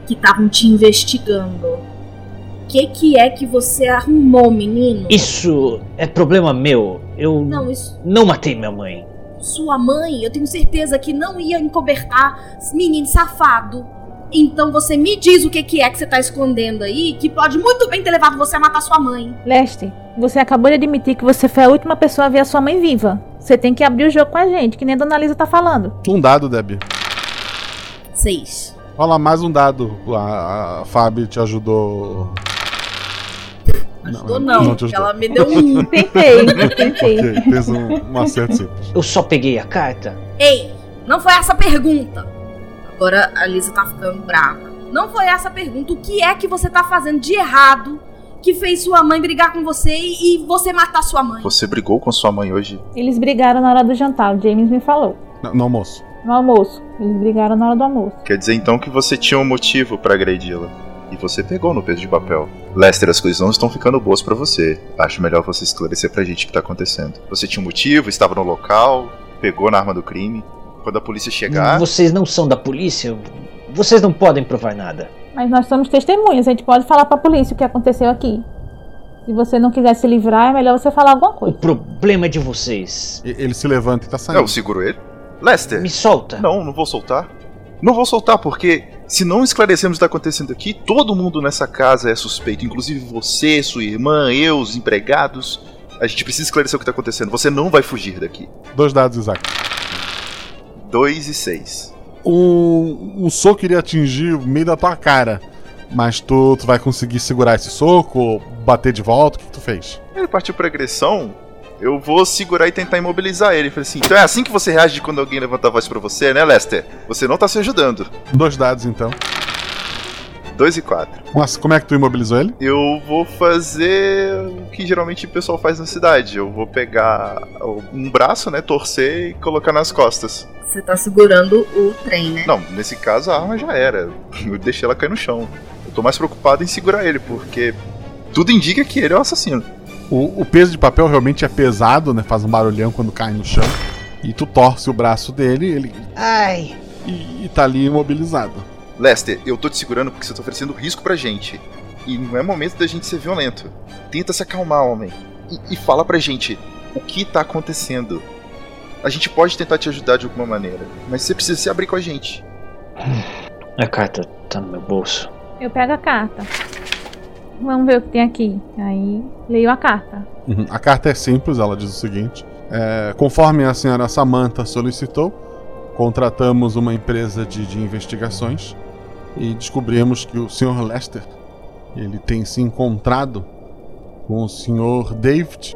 que estavam te investigando. O que, que é que você arrumou, menino? Isso é problema meu. Eu Não, isso. não matei minha mãe. Sua mãe, eu tenho certeza que não ia encobertar menino safado. Então você me diz o que, que é que você tá escondendo aí, que pode muito bem ter levado você a matar sua mãe. Lester, você acabou de admitir que você foi a última pessoa a ver a sua mãe viva. Você tem que abrir o jogo com a gente, que nem a Dona Lisa tá falando. Um dado, Debbie. Seis. Rola mais um dado. A, a Fábio te ajudou. Ajudou não, não te ajudou. ela me deu um. Tentei, tentei. Ok, fez um, um acerto simples. Eu só peguei a carta. Ei, não foi essa a pergunta. Agora a Lisa tá ficando brava. Não foi essa a pergunta. O que é que você tá fazendo de errado que fez sua mãe brigar com você e, e você matar sua mãe? Você brigou com sua mãe hoje? Eles brigaram na hora do jantar, o James me falou. No, no almoço. No almoço. Eles brigaram na hora do almoço. Quer dizer então que você tinha um motivo pra agredi-la. E você pegou no peso de papel. Lester, as coisas não estão ficando boas pra você. Acho melhor você esclarecer pra gente o que tá acontecendo. Você tinha um motivo, estava no local, pegou na arma do crime. Quando a polícia chegar. Vocês não são da polícia? Vocês não podem provar nada. Mas nós somos testemunhas, a gente pode falar pra polícia o que aconteceu aqui. Se você não quiser se livrar, é melhor você falar alguma O coisa. problema é de vocês. Ele se levanta e tá saindo. Eu seguro ele. Lester! Me solta. Não, não vou soltar. Não vou soltar, porque se não esclarecermos o que tá acontecendo aqui, todo mundo nessa casa é suspeito. Inclusive você, sua irmã, eu, os empregados. A gente precisa esclarecer o que tá acontecendo. Você não vai fugir daqui. Dois dados, Isaac. 2 e 6. Um, um soco iria atingir o meio da tua cara. Mas tu, tu vai conseguir segurar esse soco ou bater de volta? O que, que tu fez? Ele partiu pra agressão. Eu vou segurar e tentar imobilizar ele. Falei assim: então é assim que você reage quando alguém levanta a voz pra você, né, Lester? Você não tá se ajudando. Dois dados então. 2 e 4. Nossa, como é que tu imobilizou ele? Eu vou fazer o que geralmente o pessoal faz na cidade. Eu vou pegar um braço, né, torcer e colocar nas costas. Você tá segurando o trem, né? Não, nesse caso a arma já era. Eu deixei ela cair no chão. Eu tô mais preocupado em segurar ele, porque tudo indica que ele é o assassino. O, o peso de papel realmente é pesado, né? Faz um barulhão quando cai no chão. E tu torce o braço dele ele, Ai. e, e tá ali imobilizado. Lester, eu tô te segurando porque você tá oferecendo risco pra gente. E não é momento da gente ser violento. Tenta se acalmar, homem. E, e fala pra gente o que tá acontecendo. A gente pode tentar te ajudar de alguma maneira, mas você precisa se abrir com a gente. A carta tá no meu bolso. Eu pego a carta. Vamos ver o que tem aqui. Aí leio a carta. Uhum. A carta é simples, ela diz o seguinte: é, conforme a senhora Samantha solicitou, contratamos uma empresa de, de investigações e descobrimos que o Sr. Lester ele tem se encontrado com o Sr. David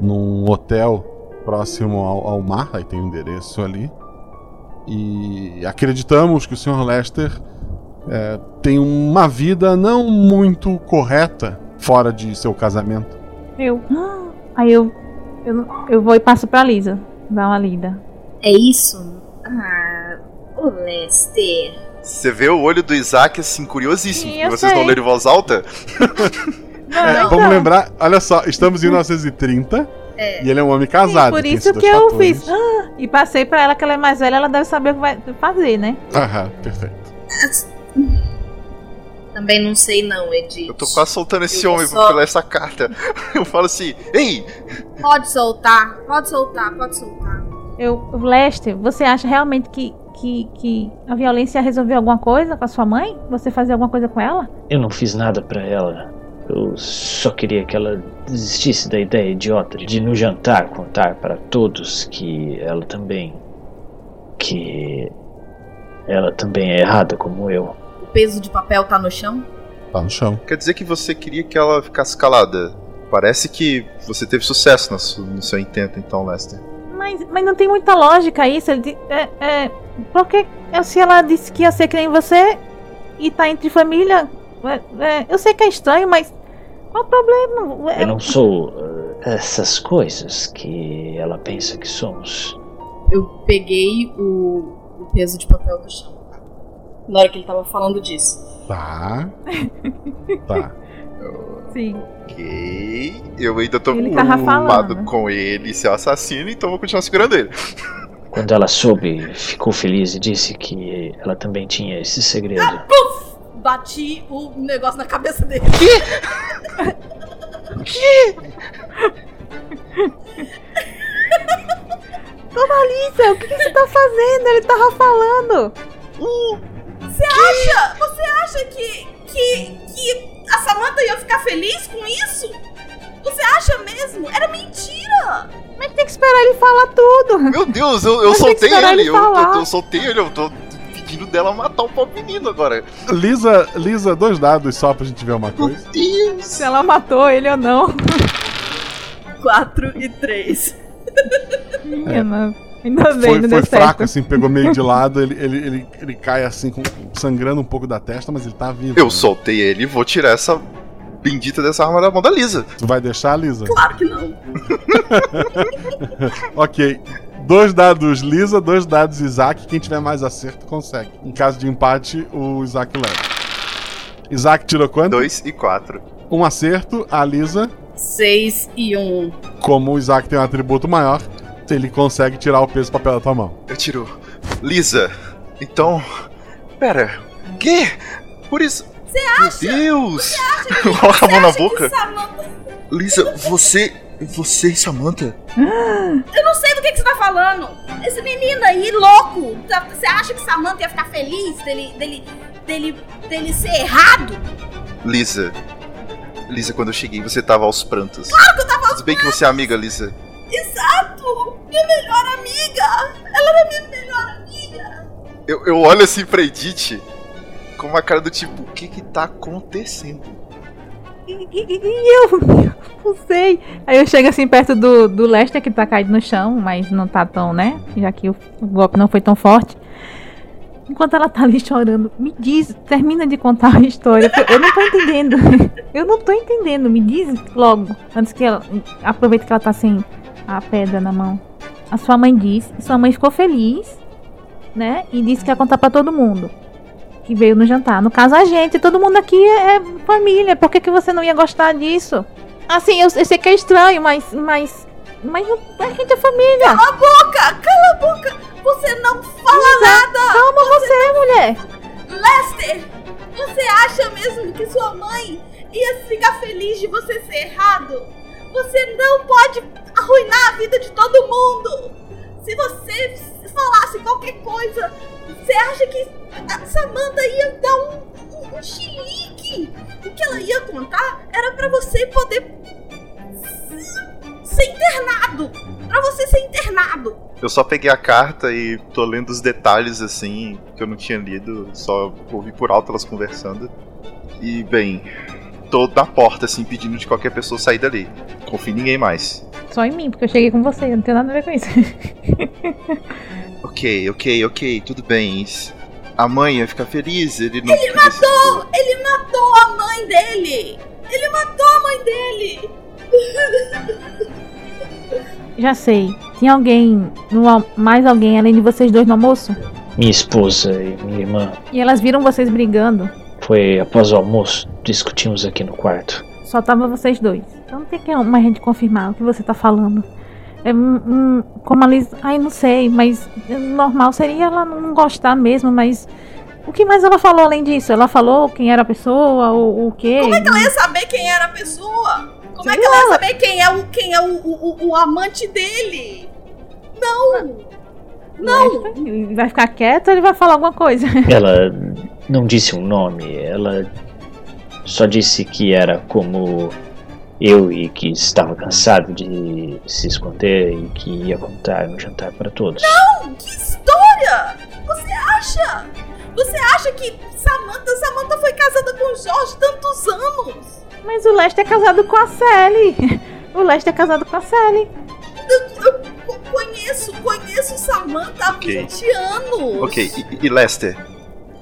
num hotel próximo ao, ao mar, aí tem o endereço ali. E acreditamos que o Sr. Lester é, tem uma vida não muito correta fora de seu casamento. Eu. Aí eu. Eu, eu vou e passo pra Lisa. Dar uma lida. É isso? Ah, ô Lester. Você vê o olho do Isaac assim, curiosíssimo. Sim, vocês não leram em voz alta? É, vamos lembrar, olha só, estamos em 1930 É. e ele é um homem casado. Por tem isso que eu fatores. fiz. Ah, e passei pra ela que ela é mais velha, ela deve saber o que vai fazer, né? Aham, perfeito. Também não sei não, Edith. Eu tô quase soltando esse Eu homem só- pela essa carta. Eu falo assim, ei! Pode soltar, pode soltar, pode soltar. Eu, Lester, você acha realmente que, que, que a violência resolveu alguma coisa com a sua mãe? Você fazia alguma coisa com ela? Eu não fiz nada pra ela. Eu só queria que ela desistisse da ideia idiota de no jantar contar para todos que ela também. que ela também é errada como eu. O peso de papel tá no chão? Tá no chão. Quer dizer que você queria que ela ficasse calada. Parece que você teve sucesso no seu, no seu intento, então, Lester. Mas, mas não tem muita lógica isso. É, é, porque se ela disse que ia ser que nem você e tá entre família. é, é, eu sei que é estranho, mas qual o problema? É, Eu não sou eh, essas coisas que ela pensa que somos. Eu peguei o, o peso de papel do chão. Na hora que ele tava falando disso. Tá. Tá. Sim. Ok. Eu ainda tô Ele tava preocupado com ele ser assassino, então vou continuar segurando ele. Quando ela soube, ficou feliz e disse que ela também tinha esse segredo. Puf! Bati o negócio na cabeça dele. Dona Alicia, o que, que você tá fazendo? Ele tava falando. Você acha? Você acha que, que, que a Samantha ia ficar feliz com isso? Você acha mesmo? Era mentira! Mas tem que esperar ele falar tudo. Meu Deus, eu, eu Mas soltei ele. ele Eu, eu, falar. eu soltei ele, eu tô pedindo dela matar o pobre menino agora. Lisa, Lisa, dois dados só pra gente ver uma coisa. Se ela matou ele ou não. 4 e 3. Menina, Ainda bem, Foi, não foi deu fraco, certo. assim, pegou meio de lado, ele, ele, ele, ele cai assim, com, sangrando um pouco da testa, mas ele tá vivo. Eu soltei ele e vou tirar essa bendita dessa arma da mão da Lisa. Tu vai deixar, Lisa? Claro que não. ok. Dois dados Lisa, dois dados Isaac. Quem tiver mais acerto consegue. Em caso de empate, o Isaac leva. Isaac tirou quanto? Dois e quatro. Um acerto, a Lisa. 6 e 1. Como o Isaac tem um atributo maior, ele consegue tirar o peso do papel da tua mão. Eu tiro. Lisa, então. Pera, quê? Por isso. Você acha? Meu Deus! Você acha que, Coloca a mão na boca. Samantha... Lisa, você. Você e Samantha? Eu não sei do que, que você tá falando. Esse menino aí, louco. tá- Você acha que Samantha ia ficar feliz dele, dele, dele, dele ser errado? Lisa. Lisa, quando eu cheguei, você tava aos prantos. Claro que eu tava aos Tudo bem que você é amiga, Lisa. Exato! Minha melhor amiga! Ela era minha melhor amiga! Eu, eu olho assim pra Edith com uma cara do tipo, o que que tá acontecendo? E, e- e eu não sei. Aí eu chego assim perto do, do Lester que tá caído no chão, mas não tá tão, né? Já que o, o golpe não foi tão forte. Enquanto ela tá ali chorando, me diz, termina de contar a história. Eu não tô entendendo. Eu não tô entendendo. Me diz logo. Antes que ela. Aproveita que ela tá sem a pedra na mão. A sua mãe disse. Sua mãe ficou feliz, né? E disse que ia contar pra todo mundo que veio no jantar. No caso, a gente, todo mundo aqui é, é família. Por que, que você não ia gostar disso? Assim, eu, eu sei que é estranho, mas. Mas. Mas não- a gente é família. Cala a boca! Cala a boca! Você não fala Lisa, nada! calma você, mulher! Lester! Você acha mesmo que sua mãe ia ficar feliz de você ser errado? Você não pode arruinar a vida de todo mundo! Se você falasse qualquer coisa, você acha que a Samantha ia dar um, um, um chilique? O que ela ia contar era pra você poder ser internado! Pra você ser internado! Eu só peguei a carta e tô lendo os detalhes assim que eu não tinha lido, só ouvi por alto elas conversando. E bem, tô na porta assim pedindo de qualquer pessoa sair dali. Confio em ninguém mais. Só em mim, porque eu cheguei com você, não tenho nada a ver com isso. Ok, ok, ok, tudo bem. Isso- A mãe ia ficar feliz, ele não. Ele matou! Ele matou a mãe dele! Ele matou a mãe dele! Já sei. Tinha alguém, mais alguém além de vocês dois no almoço? Minha esposa e minha irmã. E elas viram vocês brigando. Foi após o almoço, discutimos aqui no quarto. Só tava vocês dois. Então não tem que uma gente confirmar o que você tá falando. É um, um- como a Liz. Ai, não sei, mas normal seria ela não gostar mesmo, mas. O que mais ela falou além disso? Ela falou quem era a pessoa, ou o quê? Como é que ela ia saber quem era a pessoa? Como é que ela ia saber quem é o, quem é o, o, o- o amante dele? Não! Não! Vai ficar quieto ou ele vai falar alguma coisa? Ela não disse um nome, ela só disse que era como eu e que estava cansado de se esconder e que ia contar no jantar para todos. Não! Que história! Você acha? Você acha que Samantha, Samantha foi casada com o Jorge tantos anos? Mas o Lester é casado com a Sally. O Lester é casado com a Sally. Eu, eu conheço, conheço Samantha há Ok. 20 anos. Ok, e, e Lester?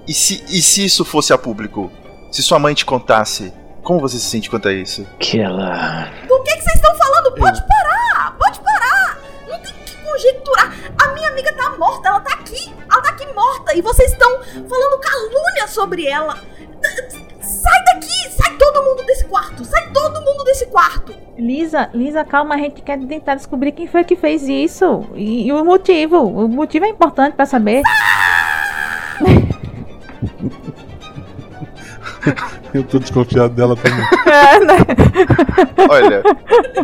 E se, e se isso fosse a público? Se sua mãe te contasse, como você se sente quanto a isso? Que ela. Do que, que vocês estão falando? Pode parar! Pode parar! Não tem que conjecturar. A minha amiga tá morta, ela tá aqui. Ela tá aqui morta. E vocês estão falando calúnia sobre ela. Sai daqui! Sai todo mundo desse quarto! Sai todo mundo desse quarto! Lisa, Lisa, calma, a gente quer tentar descobrir quem foi que fez isso. E, e o motivo. O motivo é importante pra saber. Eu tô desconfiado dela também. É, né? Olha,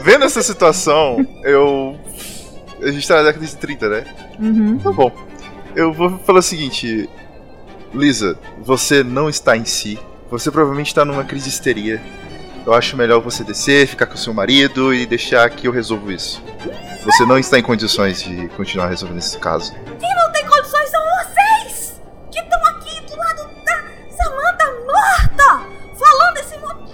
vendo essa situação, eu. A gente tá na década de 30, né? Uhum. Tá bom. Eu vou falar o seguinte. Lisa, você não está em si. Você provavelmente está numa crise de histeria. Eu acho melhor você descer, ficar com seu marido e deixar que eu resolvo isso. Você não está em condições de continuar resolvendo esse caso. Quem não tem condições são vocês! Que estão aqui do lado da Samanta morta! Falando esse monte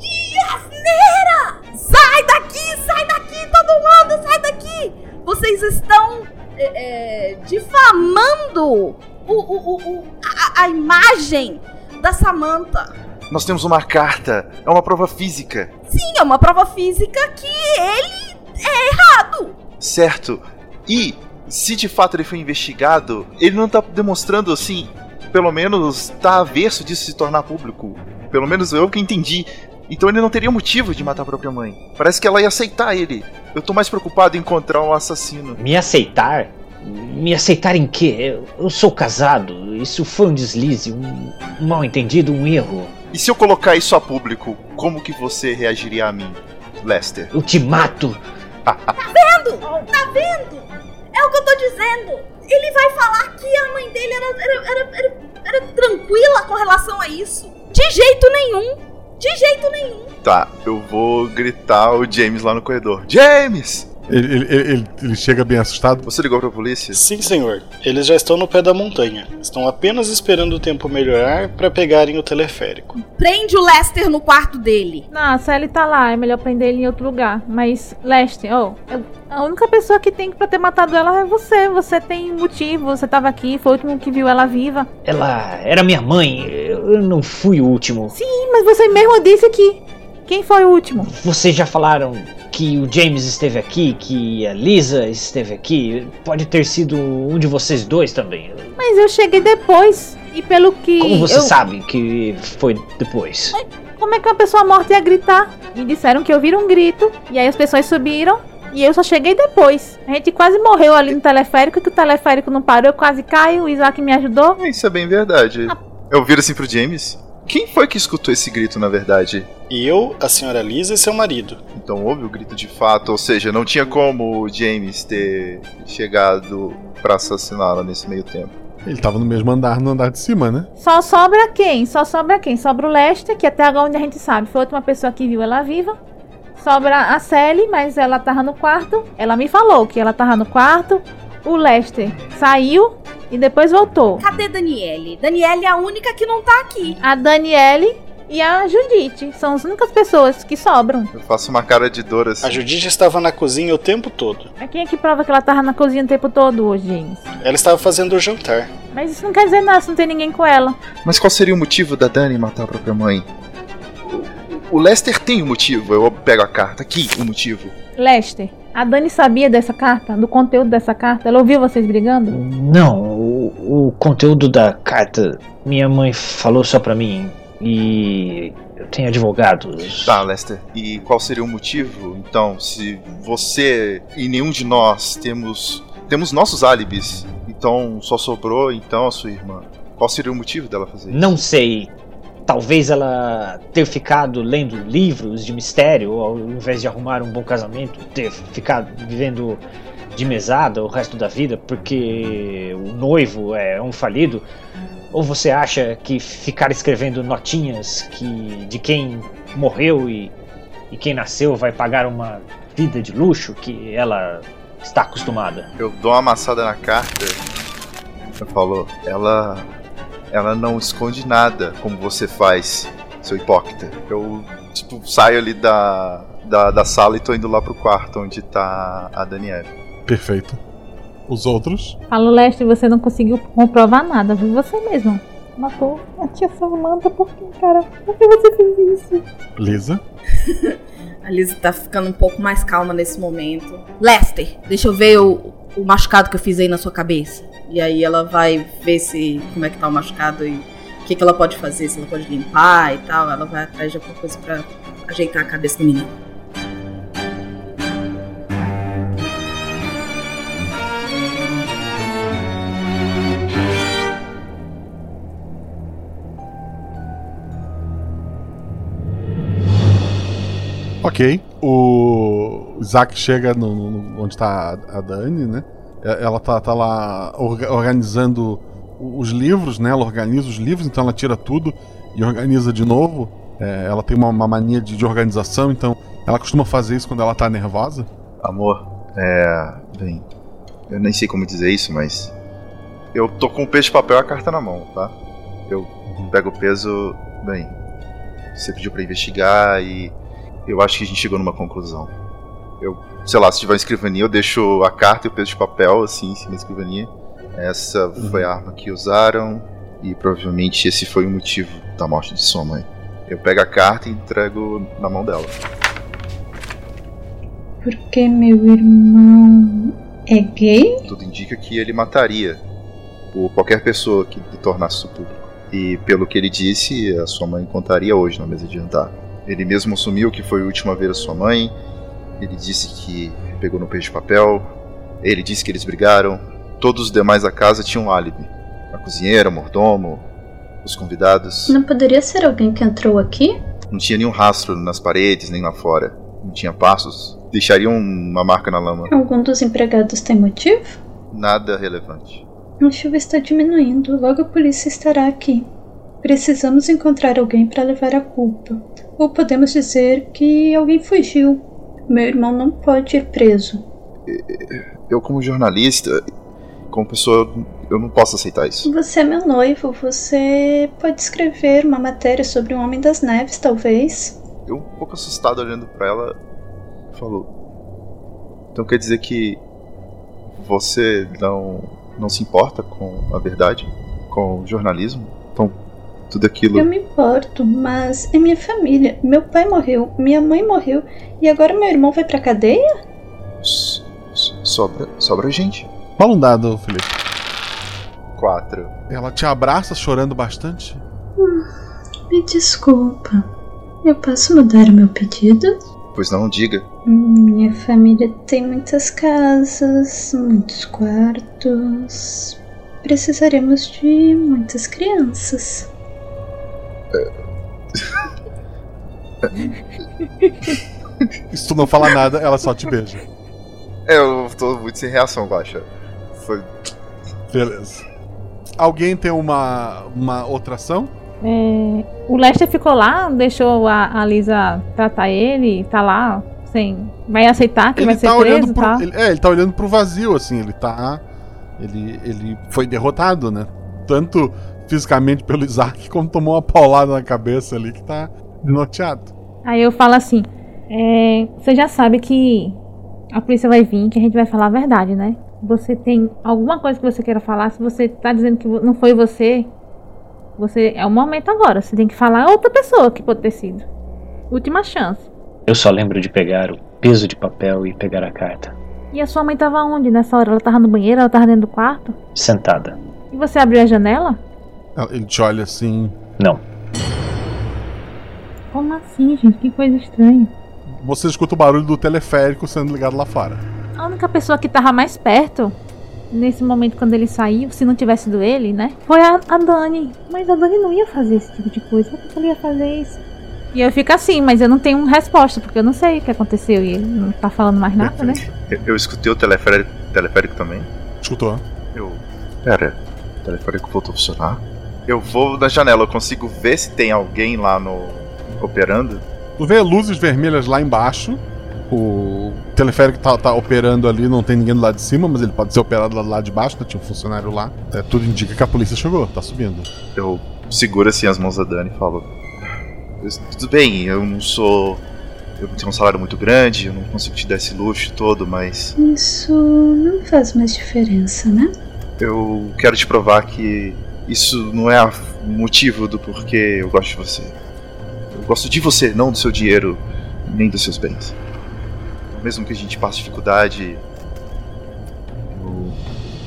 de, de asneira! Sai daqui! Sai daqui, todo mundo! Sai daqui! Vocês estão é, é, difamando o, o, o, a, a imagem da Samantha. Nós temos uma carta, é uma prova física. Sim, é uma prova física que ele é errado. Certo. E se de fato ele foi investigado, ele não tá demonstrando assim, pelo menos tá averso disso se tornar público. Pelo menos eu que entendi. Então ele não teria motivo de matar a própria mãe. Parece que ela ia aceitar ele. Eu tô mais preocupado em encontrar um assassino. Me aceitar? Me aceitar em quê? Eu sou casado. Isso foi um deslize, um mal entendido, um erro. E se eu colocar isso a público, como que você reagiria a mim, Lester? Eu te mato. tá vendo? Tá vendo? É o que eu tô dizendo. Ele vai falar que a mãe dele era, era, era, era, era tranquila com relação a isso. De jeito nenhum. De jeito nenhum. Tá, eu vou gritar o James lá no corredor. James! Ele, ele, ele, ele, chega bem assustado. Você ligou pra polícia? Sim, senhor. Eles já estão no pé da montanha. Estão apenas esperando o tempo melhorar para pegarem o teleférico. Prende o Lester no quarto dele. Não, se ele tá lá, é melhor prender ele em outro lugar. Mas, Lester, oh, a única pessoa que tem pra ter matado ela é você. Você tem motivo, você tava aqui, foi o último que viu ela viva. Ela era minha mãe, eu não fui o último. Sim, mas você mesmo disse que. Quem foi o último? Vocês já falaram que o James esteve aqui, que a Lisa esteve aqui. Pode ter sido um de vocês dois também. Mas eu cheguei depois. E pelo que. Como você eu... sabe que foi depois? Como é que uma pessoa morta ia gritar? Me disseram que ouviram um grito. E aí as pessoas subiram. E eu só cheguei depois. A gente quase morreu ali no teleférico, que o teleférico não parou, eu quase caio, o Isaac me ajudou. Isso é bem verdade. Ah. Eu viro assim pro James. Quem foi que escutou esse grito, na verdade? Eu, a senhora Lisa e seu marido. Então houve o grito de fato, ou seja, não tinha como o James ter chegado para assassiná-la nesse meio tempo. Ele tava no mesmo andar, no andar de cima, né? Só sobra quem? Só sobra quem? Sobra o Lester, que até agora onde a gente sabe foi a última pessoa que viu ela viva. Sobra a Sally, mas ela tava no quarto. Ela me falou que ela tava no quarto. O Lester saiu e depois voltou. Cadê Daniele? Daniele é a única que não tá aqui. A Daniele e a Judite são as únicas pessoas que sobram. Eu faço uma cara de dor assim. A Judite estava na cozinha o tempo todo. Mas quem é que prova que ela estava na cozinha o tempo todo hoje, James? Ela estava fazendo o jantar. Mas isso não quer dizer nada se não tem ninguém com ela. Mas qual seria o motivo da Dani matar a própria mãe? O Lester tem um motivo. Eu pego a carta aqui, o um motivo. Lester, a Dani sabia dessa carta, do conteúdo dessa carta? Ela ouviu vocês brigando? Não, o, o conteúdo da carta minha mãe falou só pra mim. E eu tenho advogados. Tá, Lester. E qual seria o motivo? Então, se você e nenhum de nós temos temos nossos álibis, então só sobrou então a sua irmã. Qual seria o motivo dela fazer isso? Não sei. Talvez ela ter ficado lendo livros de mistério, ao invés de arrumar um bom casamento, ter ficado vivendo de mesada o resto da vida porque o noivo é um falido. Ou você acha que ficar escrevendo notinhas que de quem morreu e, e quem nasceu vai pagar uma vida de luxo que ela está acostumada? Eu dou uma amassada na carta. Você falou, ela ela não esconde nada como você faz, seu hipócrita. Eu tipo saio ali da, da, da sala e tô indo lá pro quarto onde tá a Daniela. Perfeito. Os outros? Fala, Leste, você não conseguiu comprovar nada, viu? Você mesmo. Matou a tia Samantha por quê, cara? Por que você fez isso? Lisa? a Lisa tá ficando um pouco mais calma nesse momento. Lester, deixa eu ver o, o machucado que eu fiz aí na sua cabeça. E aí ela vai ver se como é que tá o machucado e o que, que ela pode fazer, se ela pode limpar e tal. Ela vai atrás de alguma coisa pra ajeitar a cabeça do menino. Ok. O Isaac chega no, no, onde tá a Dani, né? Ela tá, tá lá organizando os livros, né? Ela organiza os livros, então ela tira tudo e organiza de novo. É, ela tem uma, uma mania de, de, organização, então ela costuma fazer isso quando ela tá nervosa. Amor, é. Bem, eu nem sei como dizer isso, mas. Eu tô com o peso de papel e a carta na mão, tá? Eu pego o peso. Bem, você pediu para investigar e eu acho que a gente chegou numa conclusão. Eu, sei lá, se tiver uma escrivaninha, eu deixo a carta e o peso de papel assim em cima da escrivaninha. Essa foi a arma que usaram e provavelmente esse foi o motivo da morte de sua mãe. Eu pego a carta e entrego na mão dela. Porque meu irmão é gay? Tudo indica que ele mataria por qualquer pessoa que lhe tornasse isso público. E pelo que ele disse, a sua mãe contaria hoje na mesa de jantar. Ele mesmo assumiu que foi a última vez a sua mãe. Ele disse que pegou no peixe de papel. Ele disse que eles brigaram. Todos os demais da casa tinham um álibi. A cozinheira, o mordomo, os convidados. Não poderia ser alguém que entrou aqui? Não tinha nenhum rastro nas paredes nem lá fora. Não tinha passos. Deixariam uma marca na lama. Algum dos empregados tem motivo? Nada relevante. A chuva está diminuindo, logo a polícia estará aqui. Precisamos encontrar alguém para levar a culpa. Ou podemos dizer que alguém fugiu. Meu irmão não pode ir preso. Eu, como jornalista, como pessoa, eu não posso aceitar isso. Você é meu noivo, você pode escrever uma matéria sobre o Homem das Neves, talvez. Eu, um pouco assustado olhando para ela, falou: Então quer dizer que você não, não se importa com a verdade? Com o jornalismo? Tudo aquilo. Eu me importo, mas é minha família. Meu pai morreu, minha mãe morreu e agora meu irmão vai pra cadeia? S sobra, sobra gente. Rola um dado, Felipe. Quatro. Ela te abraça chorando bastante. Hum, me desculpa. Eu posso mudar o meu pedido? Pois não, diga. Minha família tem muitas casas, muitos quartos. Precisaremos de muitas crianças. Se tu não fala nada, ela só te beija. Eu tô muito sem reação, Guaxa. Foi. Beleza. Alguém tem uma, uma outra ação? É, o Lester ficou lá, deixou a, a Lisa tratar ele, tá lá, sem. Vai aceitar que ele vai tá ser olhando preso pro, tá? ele, É, ele tá olhando pro vazio, assim, ele tá. Ele, ele foi derrotado, né? Tanto fisicamente pelo Isaac, como tomou uma paulada na cabeça ali que tá desnorteado. Aí eu falo assim: é, você já sabe que a polícia vai vir, que a gente vai falar a verdade, né? Você tem alguma coisa que você queira falar? Se você tá dizendo que não foi você, você é o momento agora. Você tem que falar a outra pessoa que pode ter sido. Última chance. Eu só lembro de pegar o peso de papel e pegar a carta. E a sua mãe tava onde nessa hora? Ela tava no banheiro? Ela tava dentro do quarto? Sentada. E você abriu a janela? Ele te olha assim. Não. Como assim, gente? Que coisa estranha. Você escuta o barulho do teleférico sendo ligado lá fora. A única pessoa que tava mais perto nesse momento quando ele saiu, se não tivesse sido ele, né? Foi a, a Dani. Mas a Dani não ia fazer esse tipo de coisa. Por que ela ia fazer isso? E eu fico assim, mas eu não tenho resposta, porque eu não sei o que aconteceu e ele não tá falando mais nada, né? Eu, eu escutei o teleférico, teleférico também. Escutou? Eu. Pera, o teleférico voltou a funcionar? Eu vou na janela, eu consigo ver se tem alguém lá no. operando? Tu vê luzes vermelhas lá embaixo. O teleférico tá, tá operando ali, não tem ninguém do lado de cima, mas ele pode ser operado lá do lado de baixo, né? Tinha um funcionário lá. É, tudo indica que a polícia chegou, tá subindo. Eu seguro assim as mãos da Dani e falo: Tudo bem, eu não sou. Eu não tenho um salário muito grande, eu não consigo te dar esse luxo todo, mas. Isso não faz mais diferença, né? Eu quero te provar que isso não é o motivo do porquê eu gosto de você. Eu gosto de você, não do seu dinheiro, nem dos seus bens. Mesmo que a gente passe dificuldade, eu,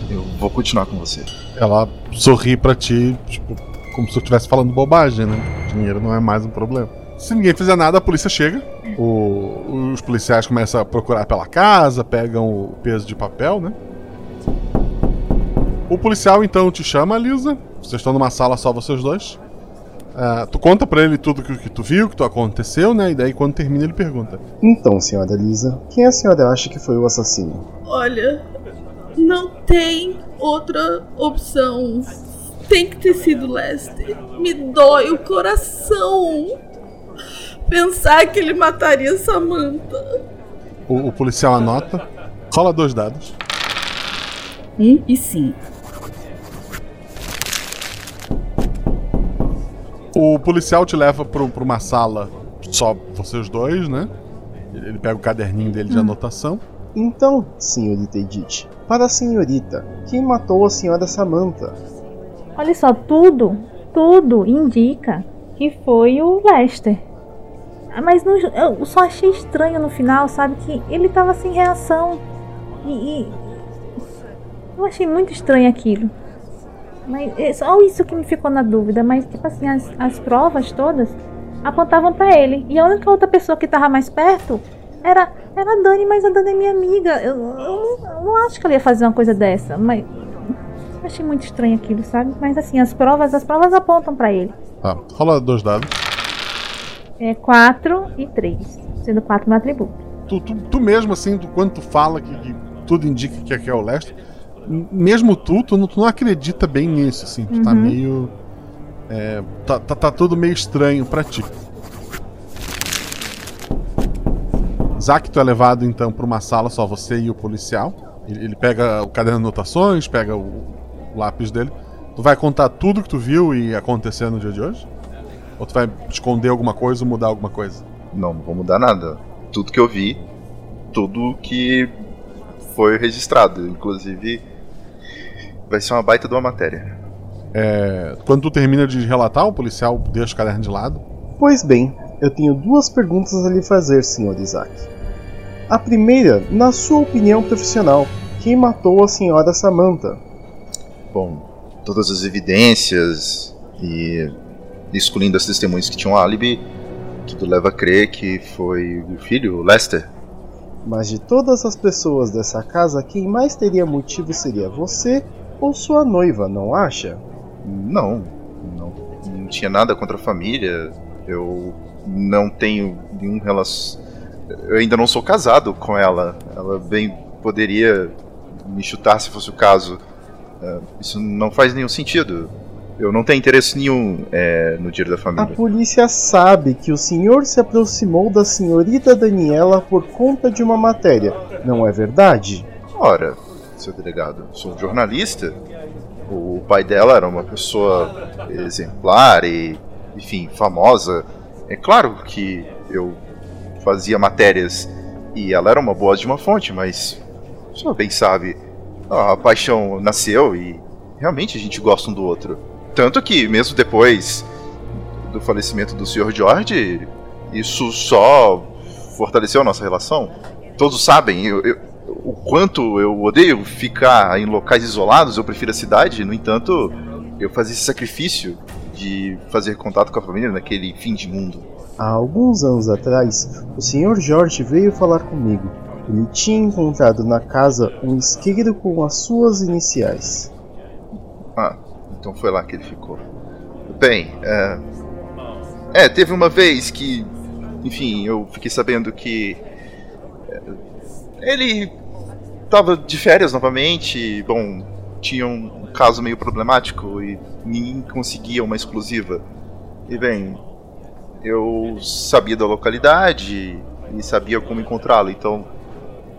eu vou continuar com você. Ela sorri pra ti, tipo, como se eu estivesse falando bobagem, né? Dinheiro não é mais um problema. Se ninguém fizer nada, a polícia chega. O- os policiais começam a procurar pela casa, pegam o peso de papel, né? O policial então te chama, Lisa. Vocês estão numa sala só vocês dois. Ah, tu conta pra ele tudo que, que tu viu, que tu aconteceu, né? E daí quando termina ele pergunta: Então, senhora Lisa, quem a senhora acha que foi o assassino? Olha, não tem outra opção. Tem que ter sido Lester. Me dói o coração pensar que ele mataria Samantha. O, o policial anota, rola dois dados. Um e cinco. O policial te leva pro, pra uma sala só vocês dois, né? Ele pega o caderninho dele de anotação. Então, senhorita Edith, para a senhorita, quem matou a senhora Samantha? Olha só, tudo, tudo indica que foi o Lester. Ah, Mas no- eu só achei estranho no final, sabe? Que ele tava sem reação. E, e- eu achei muito estranho aquilo. Mas é só isso que me ficou na dúvida. Mas, tipo assim, as, as provas todas apontavam pra ele. E a única outra pessoa que tava mais perto era, era a Dani, mas a Dani é minha amiga. Eu, eu não, eu não acho que ela ia fazer uma coisa dessa. Mas achei muito estranho aquilo, sabe? Mas assim, as provas, as provas apontam pra ele. Tá, rola dois dados. É 4 e 3. Sendo 4 meu atributo. Tu, tu, tu mesmo, assim, tu, quando tu fala que, que tudo indica que aqui é o Lester, mesmo tu, tu não, tu não acredita bem nisso, assim. Tu tá Uhum. meio. é, tá, tá, tá tudo meio estranho pra ti. Zack, tu é levado então pra uma sala, só você e o policial. Ele, ele pega o caderno de anotações, pega o, o lápis dele. Tu vai contar tudo que tu viu e aconteceu no dia de hoje? Ou tu vai esconder alguma coisa ou mudar alguma coisa? Não, não vou mudar nada. Tudo que eu vi, tudo que foi registrado. Inclusive, vai ser uma baita de uma matéria. É, quando tu termina de relatar, o policial deixa o caderno de lado. Pois bem, eu tenho duas perguntas a lhe fazer, Sr. Isaac. A primeira, na sua opinião profissional, quem matou a senhora Samantha? Bom, todas as evidências e excluindo as testemunhas que tinham álibi, tudo leva a crer que foi o filho, o Lester. Mas de todas as pessoas dessa casa, quem mais teria motivo seria você ou sua noiva, não acha? Não, não, não tinha nada contra a família. Eu não tenho nenhum relação. Eu ainda não sou casado com ela. Ela bem poderia me chutar se fosse o caso. É, Isso não faz nenhum sentido. Eu não tenho interesse nenhum é, no dinheiro da A família. polícia sabe que o senhor se aproximou da senhorita Daniela por conta de uma matéria, não é verdade? Ora, seu delegado, sou um jornalista. O pai dela era uma pessoa exemplar e, enfim, famosa. É claro que eu fazia matérias e ela era uma boa de uma fonte, mas o senhor bem sabe, a paixão nasceu e realmente a gente gosta um do outro. Tanto que, mesmo depois do falecimento do Sr. George, isso só fortaleceu a nossa relação. Todos sabem eu- eu- o quanto eu odeio ficar em locais isolados, eu prefiro a cidade, no entanto, eu fazia esse sacrifício de fazer contato com a família naquele fim de mundo. Há alguns anos atrás, o Sr. Jorge veio falar comigo. Ele tinha encontrado na casa um isqueiro com as suas iniciais. Ah, então foi lá que ele ficou. Bem, é. É, teve uma vez que. Enfim, eu fiquei sabendo que. é, Ele tava de férias novamente. Bom, tinha um caso meio problemático e ninguém conseguia uma exclusiva. E bem, eu sabia da localidade e sabia como encontrá-lo, então.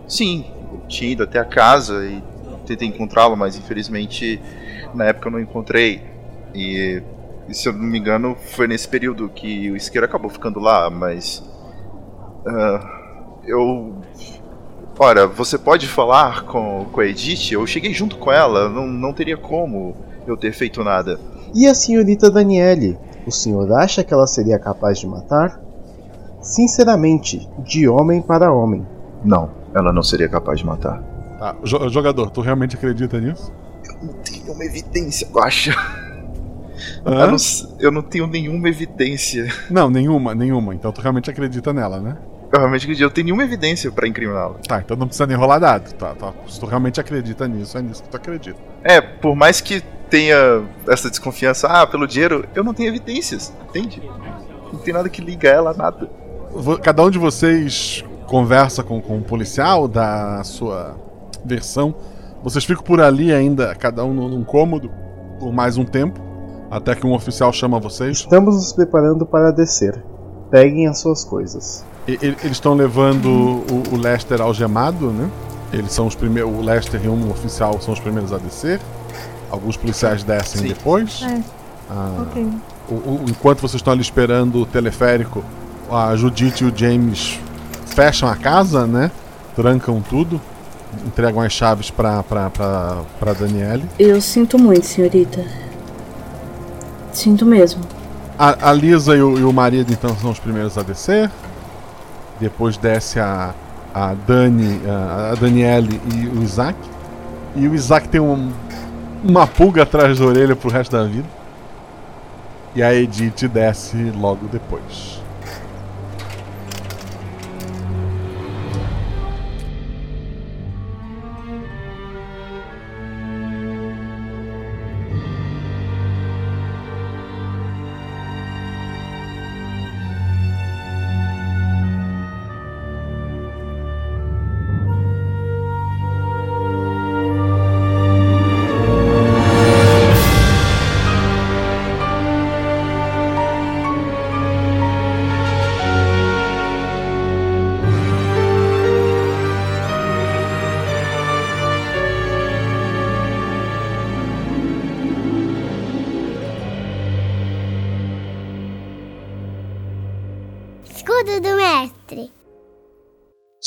Sim, eu tinha ido até a casa e tentei encontrá-lo, mas infelizmente na época eu não encontrei. E, e se eu não me engano, foi nesse período que o isqueiro acabou ficando lá, mas. ah, eu. Ora, você pode falar com, com a Edith? Eu cheguei junto com ela, não, não teria como eu ter feito nada. E a senhorita Daniele? O senhor acha que ela seria capaz de matar? Sinceramente, de homem para homem. Não, ela não seria capaz de matar. Tá, jo- jogador, tu realmente acredita nisso? Não tenho uma evidência, Guaxa. Hã? Eu não, eu não tenho nenhuma evidência. Não, nenhuma, nenhuma. Então tu realmente acredita nela, né? Eu realmente acredito, eu tenho nenhuma evidência pra incriminá-la. Tá, então não precisa nem rolar dado. Tá, tá. Se tu realmente acredita nisso, é nisso que tu acredita. É, por mais que tenha essa desconfiança, ah, pelo dinheiro, eu não tenho evidências, entende? Não tem nada que liga ela a nada. Cada um de vocês conversa com, com um policial, dá a sua versão. Vocês ficam por ali ainda, cada um num num cômodo, por mais um tempo, até que um oficial chama vocês. Estamos nos preparando para descer. Peguem as suas coisas. E- Eles estão levando o, o Lester algemado, né? Eles são os primeiros. O Lester e um oficial são os primeiros a descer. Alguns policiais descem depois. É. Ah, Ok. o- o- enquanto vocês estão ali esperando o teleférico, a Judith e o James fecham a casa, né? trancam tudo, entregam as chaves pra, pra, pra, pra Daniele. Eu sinto muito, senhorita. Sinto mesmo. A, a Lisa e o, e o marido então são os primeiros a descer. Depois desce a, a Dani, a, a Daniele e o Isaac. E o Isaac tem um, uma pulga atrás da orelha pro resto da vida. E a Edith desce logo depois.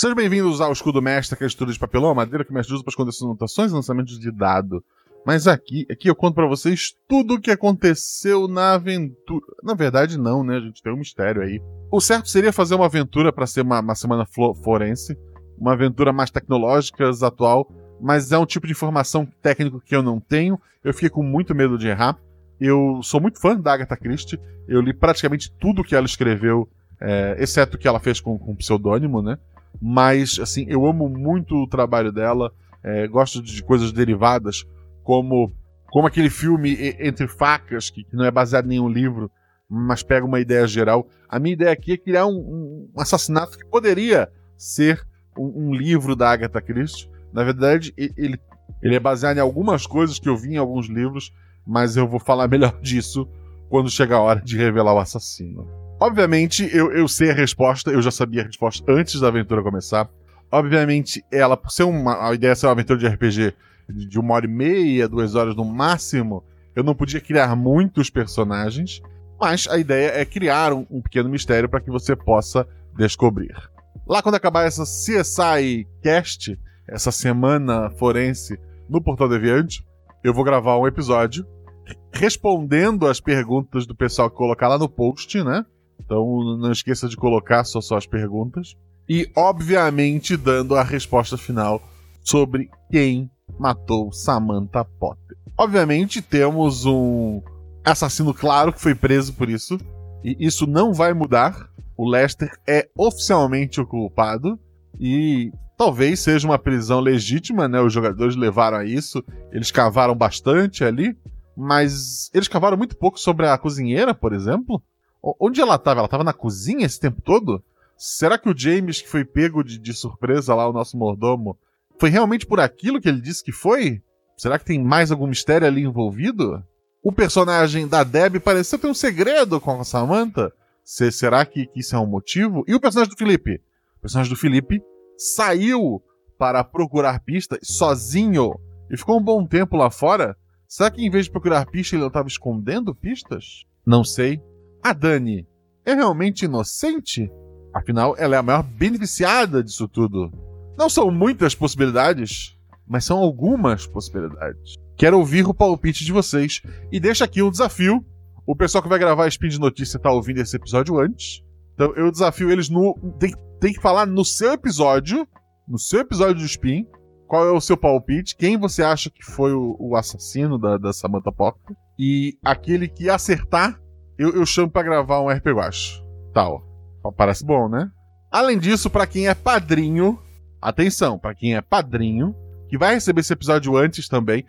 Sejam bem-vindos ao Escudo Mestre, que é a estrutura de papelão, a madeira que o mestre usa para esconder suas anotações e lançamentos de dado. Mas aqui, aqui eu conto para vocês tudo o que aconteceu na aventura. Na verdade, não, né? A gente tem um mistério aí. O certo seria fazer uma aventura para ser uma, uma semana forense, uma aventura mais tecnológica, atual, mas é um tipo de informação técnico que eu não tenho. Eu fiquei com muito medo de errar. Eu sou muito fã da Agatha Christie. Eu li praticamente tudo que ela escreveu, é, exceto o que ela fez com, com pseudônimo, né? Mas, assim, eu amo muito o trabalho dela. É, gosto de coisas derivadas, como, como aquele filme Entre Facas, que, que não é baseado em nenhum livro, mas pega uma ideia geral. A minha ideia aqui é criar um, um assassinato que poderia ser um, um, livro da Agatha Christie. Na verdade, ele, ele é baseado em algumas coisas que eu vi em alguns livros, mas eu vou falar melhor disso quando chegar a hora de revelar o assassino. Obviamente, eu, eu sei a resposta, eu já sabia a resposta antes da aventura começar. Obviamente, ela, por ser uma. A ideia é ser uma aventura de RPG de uma hora e meia, duas horas no máximo, eu não podia criar muitos personagens, mas a ideia é criar um, um pequeno mistério para que você possa descobrir. Lá quando acabar essa CSI Cast, essa semana forense no Portal Deviante, eu vou gravar um episódio respondendo as perguntas do pessoal que colocar lá no post, né? Então não esqueça de colocar só, só as perguntas. E, obviamente, dando a resposta final sobre quem matou Samantha Potter. Obviamente, temos um assassino claro que foi preso por isso. E isso não vai mudar. O Lester é oficialmente o culpado. E talvez seja uma prisão legítima, né? Os jogadores levaram a isso. Eles cavaram bastante ali. Mas eles cavaram muito pouco sobre a cozinheira, por exemplo. Onde ela estava? Ela estava na cozinha esse tempo todo? Será que o James, que foi pego de, de, surpresa lá, o nosso mordomo, foi realmente por aquilo que ele disse que foi? Será que tem mais algum mistério ali envolvido? O personagem da Deb pareceu ter um segredo com a Samantha. Se, será que, que isso é um motivo? E o personagem do Felipe? O personagem do Felipe saiu para procurar pistas sozinho e ficou um bom tempo lá fora. Será que em vez de procurar pistas ele estava escondendo pistas? Não sei. A Dani é realmente inocente? Afinal, ela é a maior beneficiada disso tudo. Não são muitas possibilidades, mas são algumas possibilidades. Quero ouvir o palpite de vocês e deixa aqui um desafio. O pessoal que vai gravar a Spin de Notícia tá ouvindo esse episódio antes. Então eu desafio eles no. Tem, tem que falar no seu episódio. No seu episódio do Spin. Qual é o seu palpite? Quem você acha que foi o, o assassino da, da Samantha? E aquele que acertar, eu, eu chamo para gravar um RP Guacho. Tal. Parece bom, né? Além disso, para quem é padrinho, atenção, para quem é padrinho, que vai receber esse episódio antes também,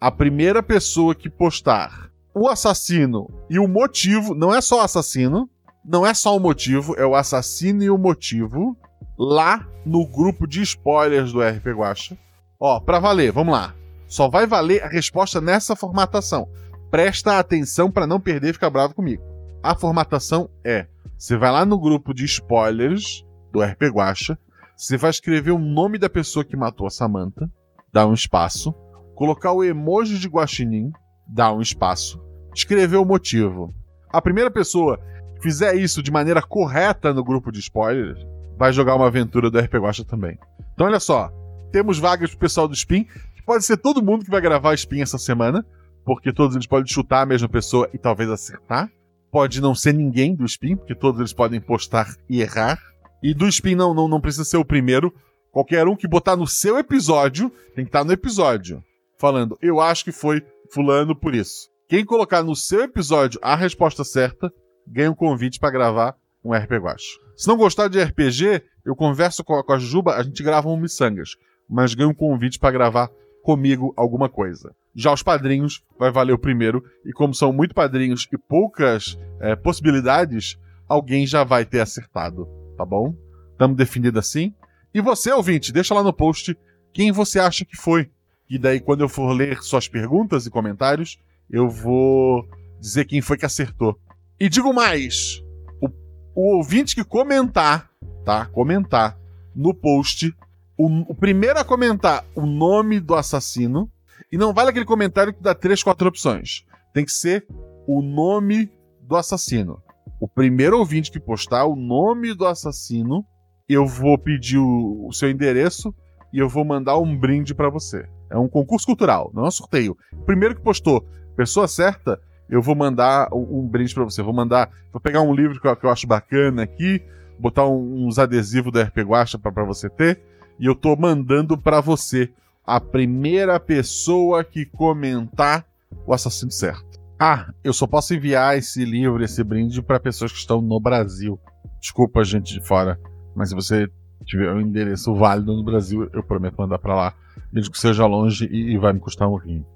a primeira pessoa que postar o assassino e o motivo, não é só o assassino, não é só o motivo, é o assassino e o motivo, lá no grupo de spoilers do RP Guacha. Ó, pra valer, vamos lá. Só vai valer a resposta nessa formatação. Presta atenção para não perder e ficar bravo comigo. A formatação é: você vai lá no grupo de spoilers do RP Guacha, você vai escrever o nome da pessoa que matou a Samantha, dá um espaço, colocar o emoji de guaxinim, dá um espaço, escrever o motivo. A primeira pessoa que fizer isso de maneira correta no grupo de spoilers vai jogar uma aventura do RP Guacha também. Então, olha só. Temos vagas pro pessoal do Spin, que pode ser todo mundo que vai gravar Spin essa semana, porque todos eles podem chutar a mesma pessoa e talvez acertar. Pode não ser ninguém do Spin, porque todos eles podem postar e errar. E do Spin não, não, não precisa ser o primeiro. Qualquer um que botar no seu episódio, tem que estar no episódio, falando, eu acho que foi fulano por isso. Quem colocar no seu episódio a resposta certa, ganha um convite para gravar um RPG Guacho. Se não gostar de RPG, eu converso com a, com a Juba, a gente grava um Missangas, mas ganha um convite para gravar comigo alguma coisa. Já os padrinhos vai valer o primeiro, e como são muito padrinhos e poucas é, possibilidades, alguém já vai ter acertado, tá bom? Estamos definido assim. E você, ouvinte, deixa lá no post quem você acha que foi. E daí, quando eu for ler suas perguntas e comentários, eu vou dizer quem foi que acertou. E digo mais: o, o ouvinte que comentar, tá? Comentar no post, o, o primeiro a comentar o nome do assassino, e não vale aquele comentário que dá três, quatro opções. Tem que ser o nome do assassino. O primeiro ouvinte que postar o nome do assassino, eu vou pedir o, o seu endereço e eu vou mandar um brinde para você. É um concurso cultural, não é um sorteio. Primeiro que postou, pessoa certa, eu vou mandar um, um brinde para você. Vou mandar, vou pegar um livro que eu, que eu acho bacana aqui, botar um, uns adesivos da RP Guacha para você ter, e eu tô mandando para você a primeira pessoa que comentar o assassino certo. Ah, eu só posso enviar esse livro, esse brinde para pessoas que estão no Brasil. Desculpa, gente de fora, mas se você tiver um endereço válido no Brasil, eu prometo mandar para lá, mesmo que seja longe e, e vai me custar um rim.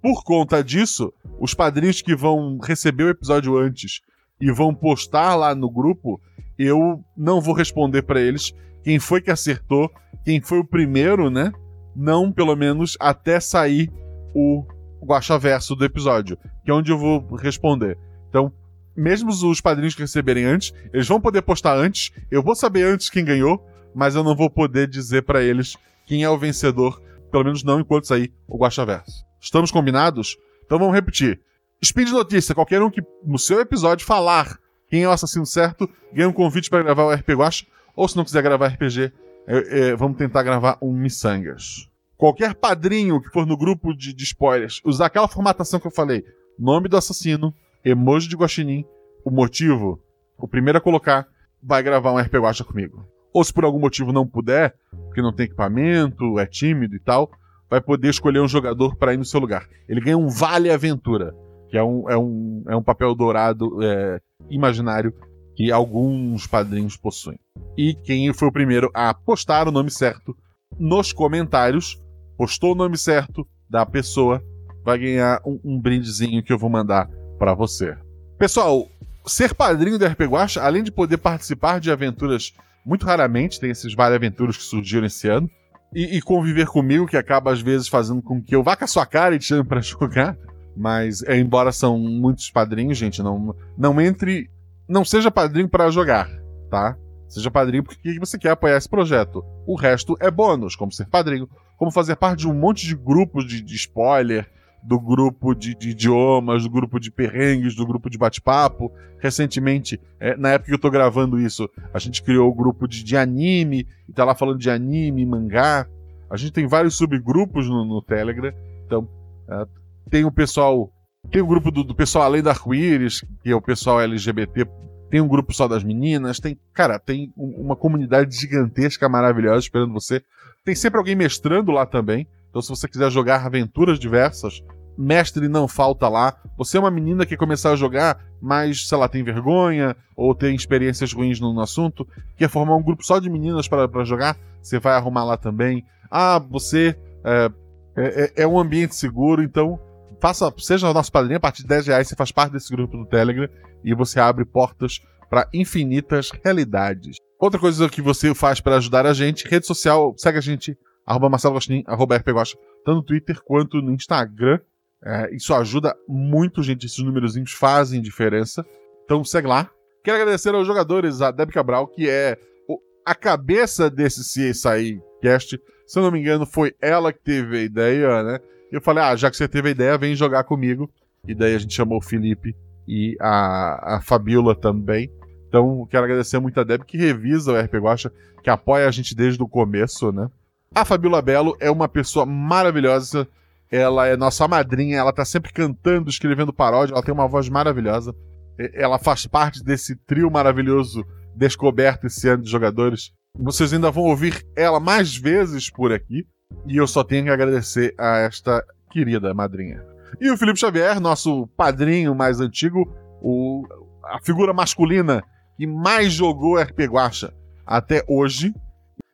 Por conta disso, os padrinhos que vão receber o episódio antes e vão postar lá no grupo, eu não vou responder para eles quem foi que acertou, quem foi o primeiro, né? Não, pelo menos, até sair o Guaxaverso do episódio, que é onde eu vou responder. Então, mesmo os padrinhos que receberem antes, eles vão poder postar antes, eu vou saber antes quem ganhou, mas eu não vou poder dizer para eles quem é o vencedor, pelo menos não enquanto sair o Guaxaverso. Estamos combinados? Então vamos repetir. Speed notícia, qualquer um que no seu episódio falar quem é o assassino certo, ganha um convite para gravar o RP Guacha, ou se não quiser gravar RPG, é, é, vamos tentar gravar um Missangas. Qualquer padrinho que for no grupo de, de spoilers, usar aquela formatação que eu falei, nome do assassino, emoji de guaxinim, o motivo, o primeiro a colocar, vai gravar um RP Guacha comigo. Ou se por algum motivo não puder, porque não tem equipamento, é tímido e tal, vai poder escolher um jogador para ir no seu lugar. Ele ganha um Vale Aventura, que é um, é um, é um papel dourado é, imaginário que alguns padrinhos possuem. E quem foi o primeiro a postar o nome certo nos comentários, postou o nome certo da pessoa, vai ganhar um, um brindezinho que eu vou mandar para você. Pessoal, ser padrinho do RP Guacha, além de poder participar de aventuras muito raramente, tem esses várias aventuras que surgiram esse ano, e, e, conviver comigo, que acaba às vezes fazendo com que eu vá com a sua cara e te chame pra jogar. Mas, é, embora são muitos padrinhos, gente, não, não entre. Não seja padrinho para jogar, tá? Seja padrinho porque você quer apoiar esse projeto. O resto é bônus, como ser padrinho, como fazer parte de um monte de grupos de, de spoiler, do grupo de, de, idiomas, do grupo de perrengues, do grupo de bate-papo. Recentemente, é, na época que eu tô gravando isso, a gente criou o grupo de, de anime, e tá lá falando de anime, mangá. A gente tem vários subgrupos no, no Telegram. Então, é, tem o pessoal. Tem o grupo do, do pessoal além da arco-íris, que é o pessoal LGBT. Tem um grupo só das meninas. Tem, cara, tem uma comunidade gigantesca, maravilhosa, esperando você. Tem sempre alguém mestrando lá também. Então, se você quiser jogar aventuras diversas, mestre não falta lá. Você é uma menina que começar a jogar, mas, sei lá, tem vergonha ou tem experiências ruins no, no assunto, quer formar um grupo só de meninas para jogar, você vai arrumar lá também. Ah, você é, é, é, um ambiente seguro, então faça, seja nosso padrinho, a partir de 10 reais você faz parte desse grupo do Telegram e você abre portas para infinitas realidades. Outra coisa que você faz para ajudar a gente, rede social, segue a gente, arroba Marcelo Gostin, arroba RPGosta, tanto no Twitter quanto no Instagram. É, isso ajuda muito, gente. Esses númerozinhos fazem diferença. Então segue lá. Quero agradecer aos jogadores, a Deb Cabral, que é o, a cabeça desse CSI Cast. Se eu não me engano, foi ela que teve a ideia, né? Eu falei, ah, já que você teve a ideia, vem jogar comigo. E daí a gente chamou o Felipe e a, a Fabiola também. Então, quero agradecer muito a Deb que revisa o RP Guacha, que apoia a gente desde o começo, né? A Fabiola Belo é uma pessoa maravilhosa. Ela é nossa madrinha, ela tá sempre cantando, escrevendo paródia, ela tem uma voz maravilhosa. Ela faz parte desse trio maravilhoso descoberto esse ano de jogadores. Vocês ainda vão ouvir ela mais vezes por aqui. E eu só tenho que agradecer a esta querida madrinha. E o Felipe Xavier, nosso padrinho mais antigo, o, a figura masculina que mais jogou RP Guacha até hoje.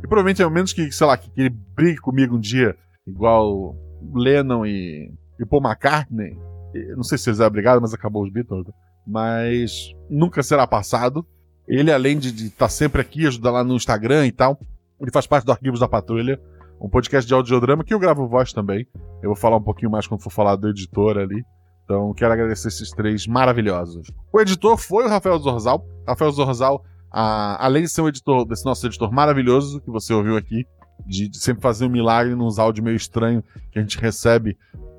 E provavelmente, ao menos que, sei lá, que, ele brigue comigo um dia, igual Lennon e, e Paul McCartney. Não sei se eles eram brigados, mas acabou os Beatles. Mas nunca será passado. Ele, além de estar tá sempre aqui, ajudar lá no Instagram e tal, ele faz parte do Arquivos da Patrulha, um podcast de audiodrama que eu gravo voz também. Eu vou falar um pouquinho mais quando for falar do editor ali. Então, quero agradecer esses três maravilhosos. O editor foi o Rafael Zorzal. Rafael Zorzal, a, além de ser um editor, desse nosso editor maravilhoso que você ouviu aqui, de, de sempre fazer um milagre nos áudios meio estranhos que a gente recebe,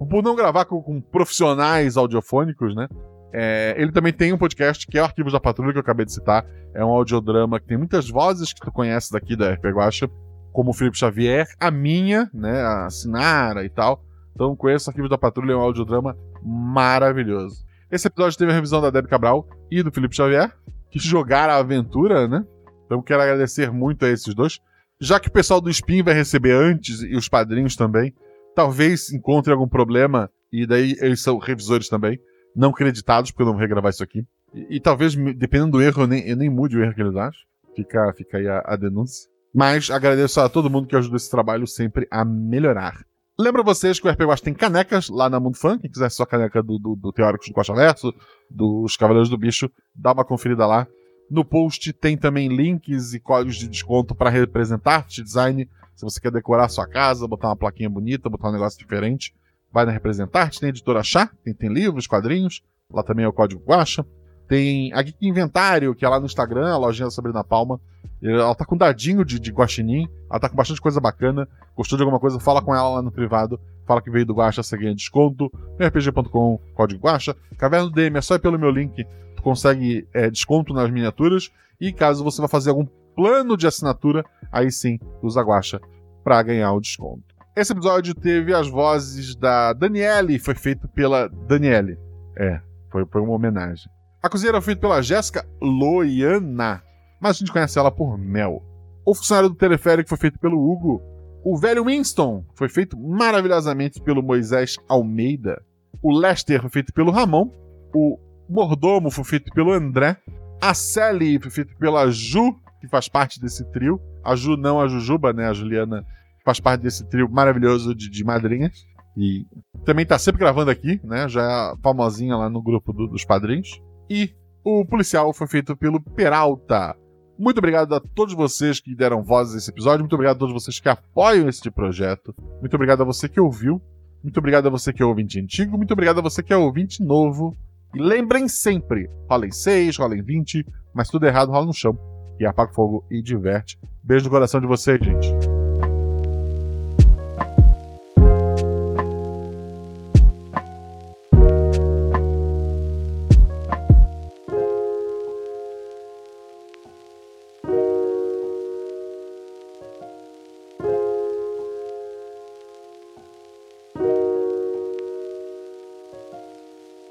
por não gravar com, com profissionais audiofônicos, né? É, ele também tem um podcast que é o Arquivos da Patrulha, que eu acabei de citar. É um audiodrama que tem muitas vozes que tu conhece daqui da RP Guacha, como o Felipe Xavier, a minha, né, a Sinara e tal. Então conheço Arquivos da Patrulha, é um audiodrama maravilhoso. Esse episódio teve a revisão da Deb Cabral e do Felipe Xavier, que jogaram a aventura, né? Então quero agradecer muito a esses dois. Já que o pessoal do Spin vai receber antes e os padrinhos também, talvez encontre algum problema, e daí eles são revisores também não creditados, porque eu não vou regravar isso aqui. E, e, talvez, dependendo do erro, eu nem, eu nem mude o erro que eles acham. Fica, fica aí a, a denúncia. Mas agradeço a todo mundo que ajuda esse trabalho sempre a melhorar. Lembra vocês que o RPG Watch tem canecas lá na Mundo Fun. Quem quiser sua caneca do, do, do Teóricos do Costa Verso, dos Cavaleiros do Bicho, dá uma conferida lá. No post tem também links e códigos de desconto para representar arte design. Se você quer decorar sua casa, botar uma plaquinha bonita, botar um negócio diferente, vai na Representarte, tem editora Chá, tem, tem livros, quadrinhos, lá também é o código Guacha. Tem a Geek Inventário, que é lá no Instagram, a lojinha da Sabrina Palma. Ela tá com dadinho de, de guaxinim, ela tá com bastante coisa bacana. Gostou de alguma coisa, fala com ela lá no privado. Fala que veio do Guacha, você ganha desconto. rpg.com, código Guacha. Caverna do DM, é só pelo meu link, tu consegue é, desconto nas miniaturas. E caso você vá fazer algum plano de assinatura, aí sim, usa Guacha para ganhar o desconto. Esse episódio teve as vozes da Daniele, foi feito pela Daniele. É, foi, foi uma homenagem. A cozinheira foi feita pela Jéssica Loiana, mas a gente conhece ela por Mel. O funcionário do teleférico foi feito pelo Hugo. O velho Winston foi feito maravilhosamente pelo Moisés Almeida. O Lester foi feito pelo Ramon. O Mordomo foi feito pelo André. A Sally foi feita pela Ju, que faz parte desse trio. A Ju não a Jujuba, né? A Juliana faz parte desse trio maravilhoso de, de madrinhas. E também tá sempre gravando aqui, né? Já é famosinha lá no grupo do, dos padrinhos. E o policial foi feito pelo Peralta. Muito obrigado a todos vocês que deram voz a esse episódio. Muito obrigado a todos vocês que apoiam este projeto. Muito obrigado a você que ouviu. Muito obrigado a você que é ouvinte antigo. Muito obrigado a você que é ouvinte novo. E lembrem sempre: rola em 6, rola em 20, mas tudo errado rola no chão. E apaga o fogo e diverte. Beijo no coração de vocês, gente.